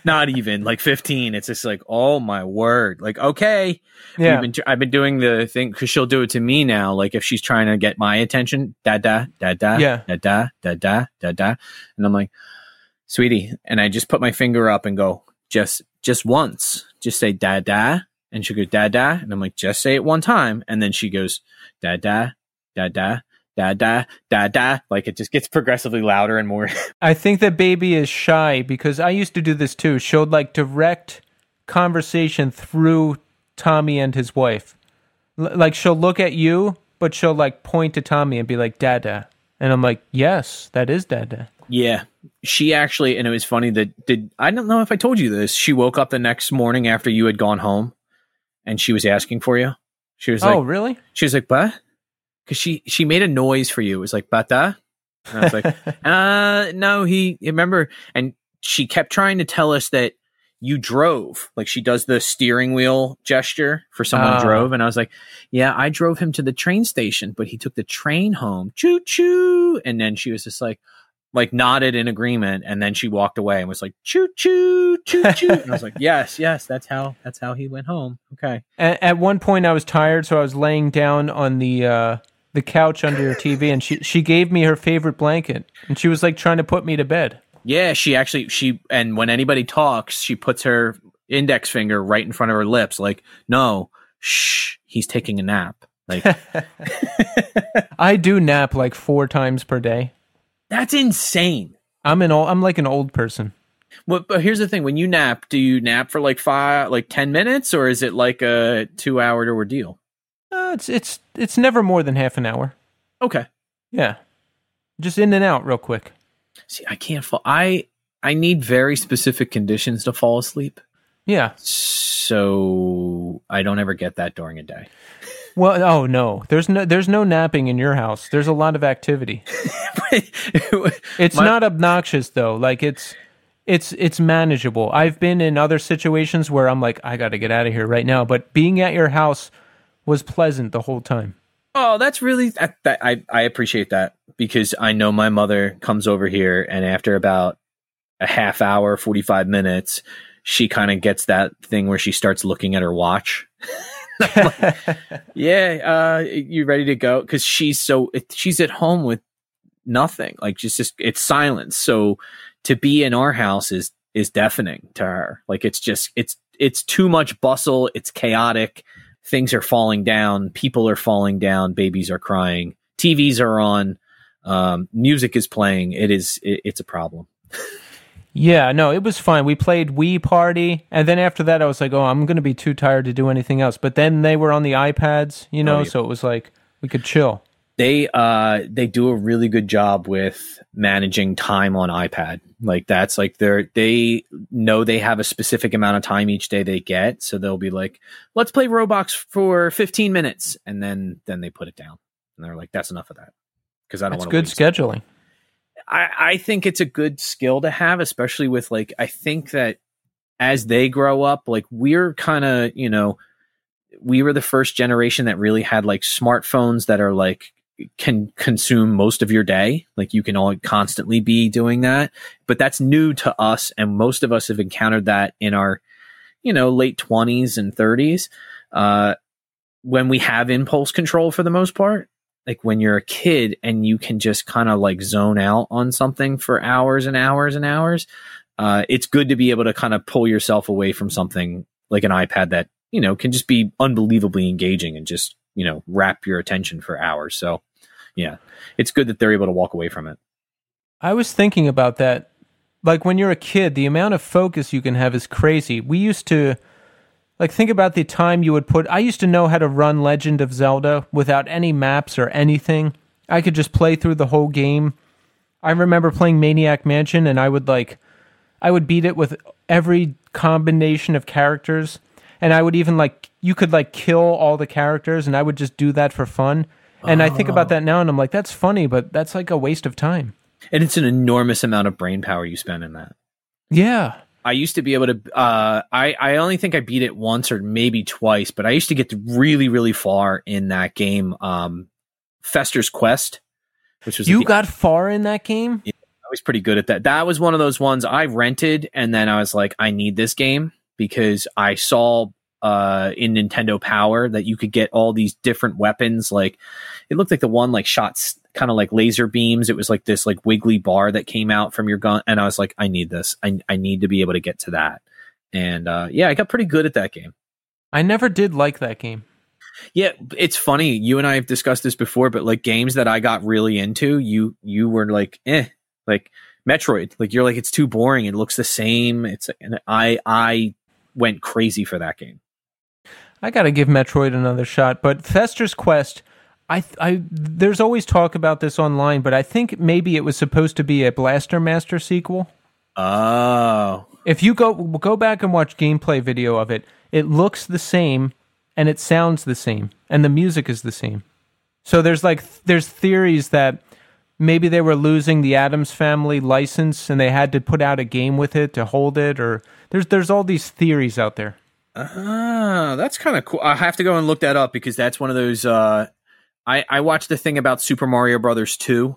not even like fifteen. It's just like, oh my word! Like, okay, Yeah. Been, I've been doing the thing because she'll do it to me now. Like if she's trying to get my attention, da da da da Yeah. da da da da da da, and I'm like, sweetie, and I just put my finger up and go, just just once, just say da da, and she goes da da, and I'm like, just say it one time, and then she goes da da da da. Da da da da, like it just gets progressively louder and more. I think that baby is shy because I used to do this too. She'll like direct conversation through Tommy and his wife. L- like she'll look at you, but she'll like point to Tommy and be like, Dada. And I'm like, yes, that is Dada. Yeah. She actually, and it was funny that did I don't know if I told you this. She woke up the next morning after you had gone home, and she was asking for you. She was oh, like, oh, really? she was like, "What?" Because she she made a noise for you. It was like "bata," and I was like, "Uh, no." He remember, and she kept trying to tell us that you drove. Like she does the steering wheel gesture for someone Ah. drove, and I was like, "Yeah, I drove him to the train station, but he took the train home." Choo choo, and then she was just like. Like nodded in agreement, and then she walked away and was like, "Choo choo, choo choo." and I was like, "Yes, yes, that's how that's how he went home." Okay, At, at one point, I was tired, so I was laying down on the uh, the couch under your TV, and she she gave me her favorite blanket, and she was like trying to put me to bed. Yeah, she actually she and when anybody talks, she puts her index finger right in front of her lips, like, no, shh, he's taking a nap. Like I do nap like four times per day. that's insane. I'm an old, I'm like an old person. But, but here's the thing: when you nap, do you nap for like five, like ten minutes, or is it like a two-hour ordeal? Uh, it's it's it's never more than half an hour. Okay. Yeah, just in and out real quick. See, I can't fall. I I need very specific conditions to fall asleep, Yeah. so I don't ever get that during a day. Well, oh no, there's no there's no napping in your house. There's a lot of activity. It's My- not obnoxious though. Like it's it's it's manageable. I've been in other situations where I'm like I got to get out of here right now, but being at your house was pleasant the whole time. Oh, that's really that, that I I appreciate that because I know my mother comes over here and after about a half hour, 45 minutes, she kind of gets that thing where she starts looking at her watch. yeah, uh you ready to go cuz she's so she's at home with nothing. Like just just it's silence. So to be in our house is is deafening to her. Like it's just it's it's too much bustle, it's chaotic things are falling down, people are falling down, babies are crying, TVs are on, um, music is playing. It is it, it's a problem. Yeah, no, it was fine. We played Wii Party, and then after that, I was like, "Oh, I'm going to be too tired to do anything else." But then they were on the iPads, you know, Oh, yeah. so it was like we could chill. They uh they do a really good job with managing time on iPad. Like that's like they're they know they have a specific amount of time each day they get, so they'll be like, "Let's play Roblox for 15 minutes," and then then they put it down, and they're like, "That's enough of that," because I don't want good scheduling. I, I think it's a good skill to have, especially with like I think that as they grow up, like we're kind of you know we were the first generation that really had like smartphones that are like can consume most of your day. Like you can all constantly be doing that. But that's new to us and most of us have encountered that in our you know late 20s and 30s uh when we have impulse control for the most part like when you're a kid and you can just kind of like zone out on something for hours and hours and hours uh, it's good to be able to kind of pull yourself away from something like an ipad that you know can just be unbelievably engaging and just you know wrap your attention for hours. So yeah it's good that they're able to walk away from it I was thinking about that. Like when you're a kid, the amount of focus you can have is crazy. We used to like think about the time you would put I used to know how to run Legend of Zelda without any maps or anything. I could just play through the whole game. I remember playing Maniac Mansion and I would like I would beat it with every combination of characters and I would even like you could like kill all the characters and I would just do that for fun. And I think about that now and I'm like that's funny, but that's like a waste of time. and it's an enormous amount of brain power you spend in that Yeah. I used to be able to. Uh, I I only think I beat it once or maybe twice, but I used to get really really far in that game. Um, Fester's Quest, which was You got far in that game? I was pretty good at that. That was one of those ones I rented, and then I was like, I need this game because I saw uh, in Nintendo Power that you could get all these different weapons. Like it looked like the one like shots kind of like laser beams. It was like this like wiggly bar that came out from your gun, and I was like, I need this. I I need to be able to get to that. And uh, yeah, I got pretty good at that game. I never did like that game. Yeah, it's funny. You and I have discussed this before, but like games that I got really into, you you were like, eh, like Metroid. Like you're like, it's too boring. It looks the same. It's and I I went crazy for that game. I got to give Metroid another shot, but Fester's Quest, I I there's always talk about this online, but I think maybe it was supposed to be a Blaster Master sequel. Oh, If you go go back and watch gameplay video of it, it looks the same and it sounds the same and the music is the same. So there's like there's theories that maybe they were losing the Addams Family license and they had to put out a game with it to hold it or there's there's all these theories out there. Ah, that's kind of cool. I have to go and look that up because that's one of those. Uh, I I watched the thing about Super Mario Brothers two,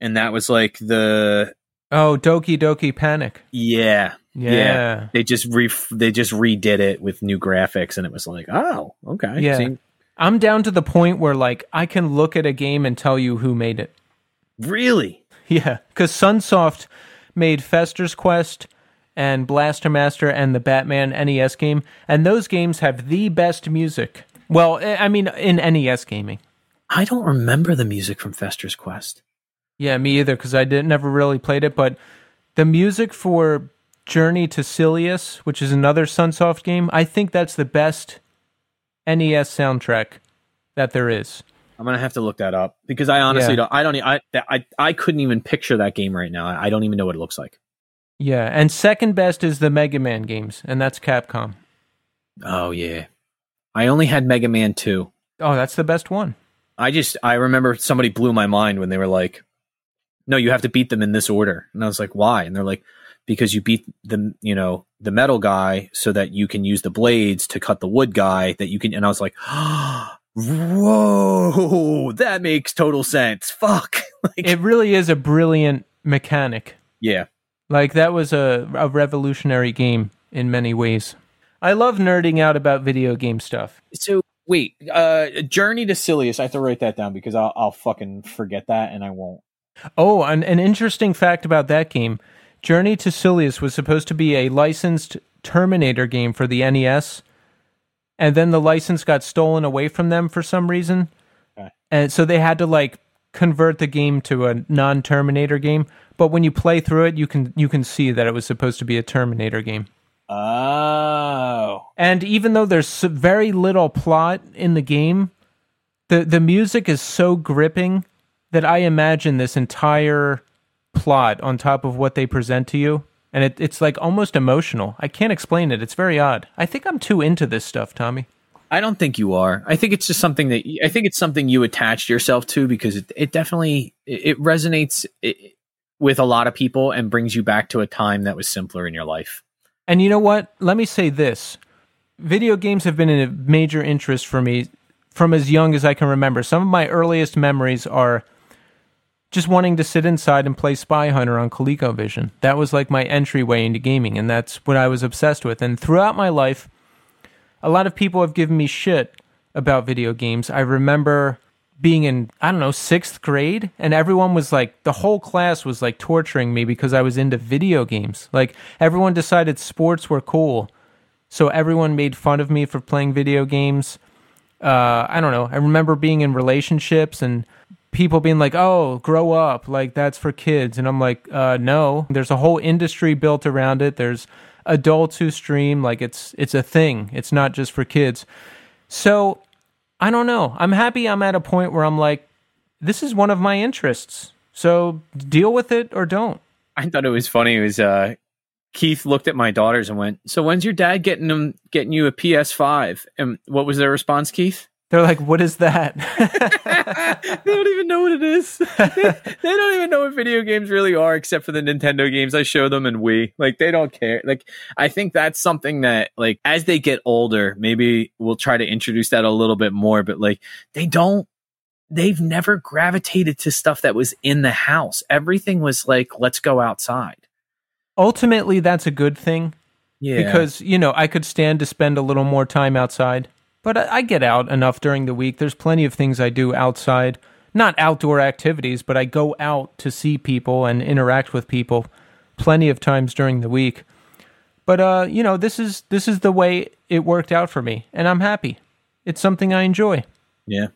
and that was like the Oh, Doki Doki Panic. yeah Yeah. they just re they just redid it with new graphics, and it was like, oh, okay, Yeah. See, I'm down to the point where like I can look at a game and tell you who made it. really. Yeah, because Sunsoft made Fester's Quest and Blaster Master and the Batman NES game, and those games have the best music. Well, I I mean, in NES gaming. I don't remember the music from Fester's Quest. Yeah, me either, because I didn't never really played it. But the music for Journey to Silius, which is another Sunsoft game, I think that's the best NES soundtrack that there is. I'm gonna have to look that up because I honestly Yeah. don't. I don't. e- I, I I couldn't even picture that game right now. I I don't even know what it looks like. Yeah, and second best is the Mega Man games, and that's Capcom. Oh yeah, I only had Mega Man two. Oh, that's the best one. I just I remember somebody blew my mind when they were like, "No, you have to beat them in this order," and I was like, "Why?" And they're like, "Because you beat the you know the metal guy so that you can use the blades to cut the wood guy that you can." And I was like, "Whoa, that makes total sense." Fuck. like, It really is a brilliant mechanic. yeah, Like that was a, a revolutionary game in many ways. I love nerding out about video game stuff. So wait, uh, Journey to Silius. I have to write that down because I'll, I'll fucking forget that and I won't. Oh, an, an interesting fact about that game Journey to Silius was supposed to be a licensed Terminator game for the NES, and then the license got stolen away from them for some reason. Okay. And so they had to like convert the game to a non Terminator game. But when you play through it, you can you can see that it was supposed to be a Terminator game. Oh, And even though there's very little plot in the game, the the music is so gripping that I imagine this entire plot on top of what they present to you, and it, it's like almost emotional. I can't explain it. It's very odd. I think I'm too into this stuff, Tommy. I don't think you are. I think it's just something that I think it's something you attached yourself to because it, it definitely it, it resonates with a lot of people and brings you back to a time that was simpler in your life. And you know what? Let me say this. Video games have been a major interest for me from as young as I can remember. Some of my earliest memories are just wanting to sit inside and play Spy Hunter on ColecoVision. That was like my entryway into gaming, and that's what I was obsessed with. And throughout my life, a lot of people have given me shit about video games. I remember being in, I don't know, sixth grade, and everyone was like, the whole class was like torturing me because I was into video games. Like, everyone decided sports were cool. So everyone made fun of me for playing video games. Uh, I don't know. I remember being in relationships and people being like, "Oh, grow up, like that's for kids," and I'm like, uh, "No." There's a whole industry built around it. There's adults who stream, like it's it's a thing. It's not just for kids. So I don't know. I'm happy. I'm at a point where I'm like, this is one of my interests. So deal with it or don't. I thought it was funny. It was uh, Keith looked at my daughters and went, "So when's your dad getting them getting you a PS5?" And what was their response, Keith? They're like, "What is that?" they don't even know what it is. they don't even know what video games really are, except for the Nintendo games I show them and Wii. Like they don't care. Like I think that's something that, like, as they get older, maybe we'll try to introduce that a little bit more. But like, they don't. They've never gravitated to stuff that was in the house. Everything was like, let's go outside. Ultimately, that's a good thing. Yeah, because you know I could stand to spend a little more time outside, but I, get out enough during the week. There's plenty of things I do outside, not outdoor activities, but I go out to see people and interact with people plenty of times during the week. But uh, you know, this is this is the way it worked out for me, and I'm happy. It's something I enjoy. yeah.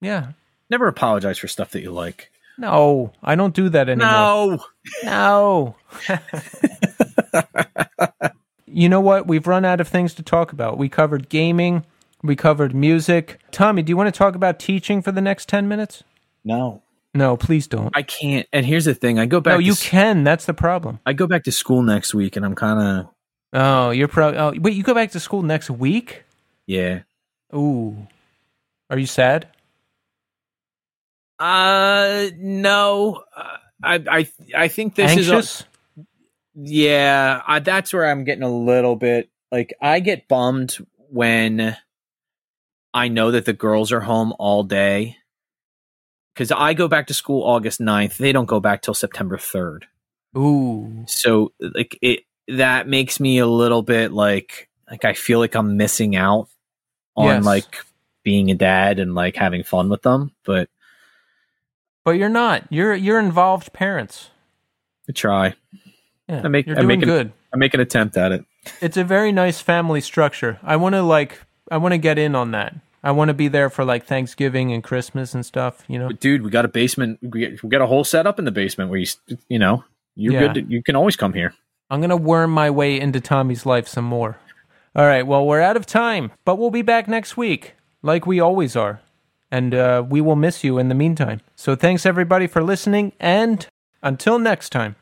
Yeah. Never apologize for stuff that you like. No, I don't do that anymore. No. No. you know what? We've run out of things to talk about. We covered gaming, we covered music. Tommy, do you want to talk about teaching for the next 10 minutes? No. No, please don't. I can't. And here's the thing: I go back. No, to you s- can. That's the problem. I go back to school next week, and I'm kind of Oh, you're probably. Oh, wait, you go back to school next week? yeah. Ooh. Are you sad? Uh, no. Uh, I I I think this is a, yeah. I, that's where I'm getting a little bit like I get bummed when I know that the girls are home all day because I go back to school August 9th. They don't go back till September 3rd. Ooh. so like it that makes me a little bit like like I feel like I'm missing out on Yes. like being a dad and like having fun with them, but But you're not. You're you're involved parents. I try. Yeah, I make- you're I doing make an- good. I make an attempt at it. It's a very nice family structure. I want to like I want to get in on that I want to be there for like Thanksgiving and Christmas and stuff. You know, But dude, we got a basement. We we got a whole setup in the basement where you, you know, you're Yeah. good. To, you can always come here. I'm gonna worm my way into Tommy's life some more. All right, well, we're out of time, but we'll be back next week, like we always are, and uh, we will miss you in the meantime. So thanks everybody for listening, and until next time.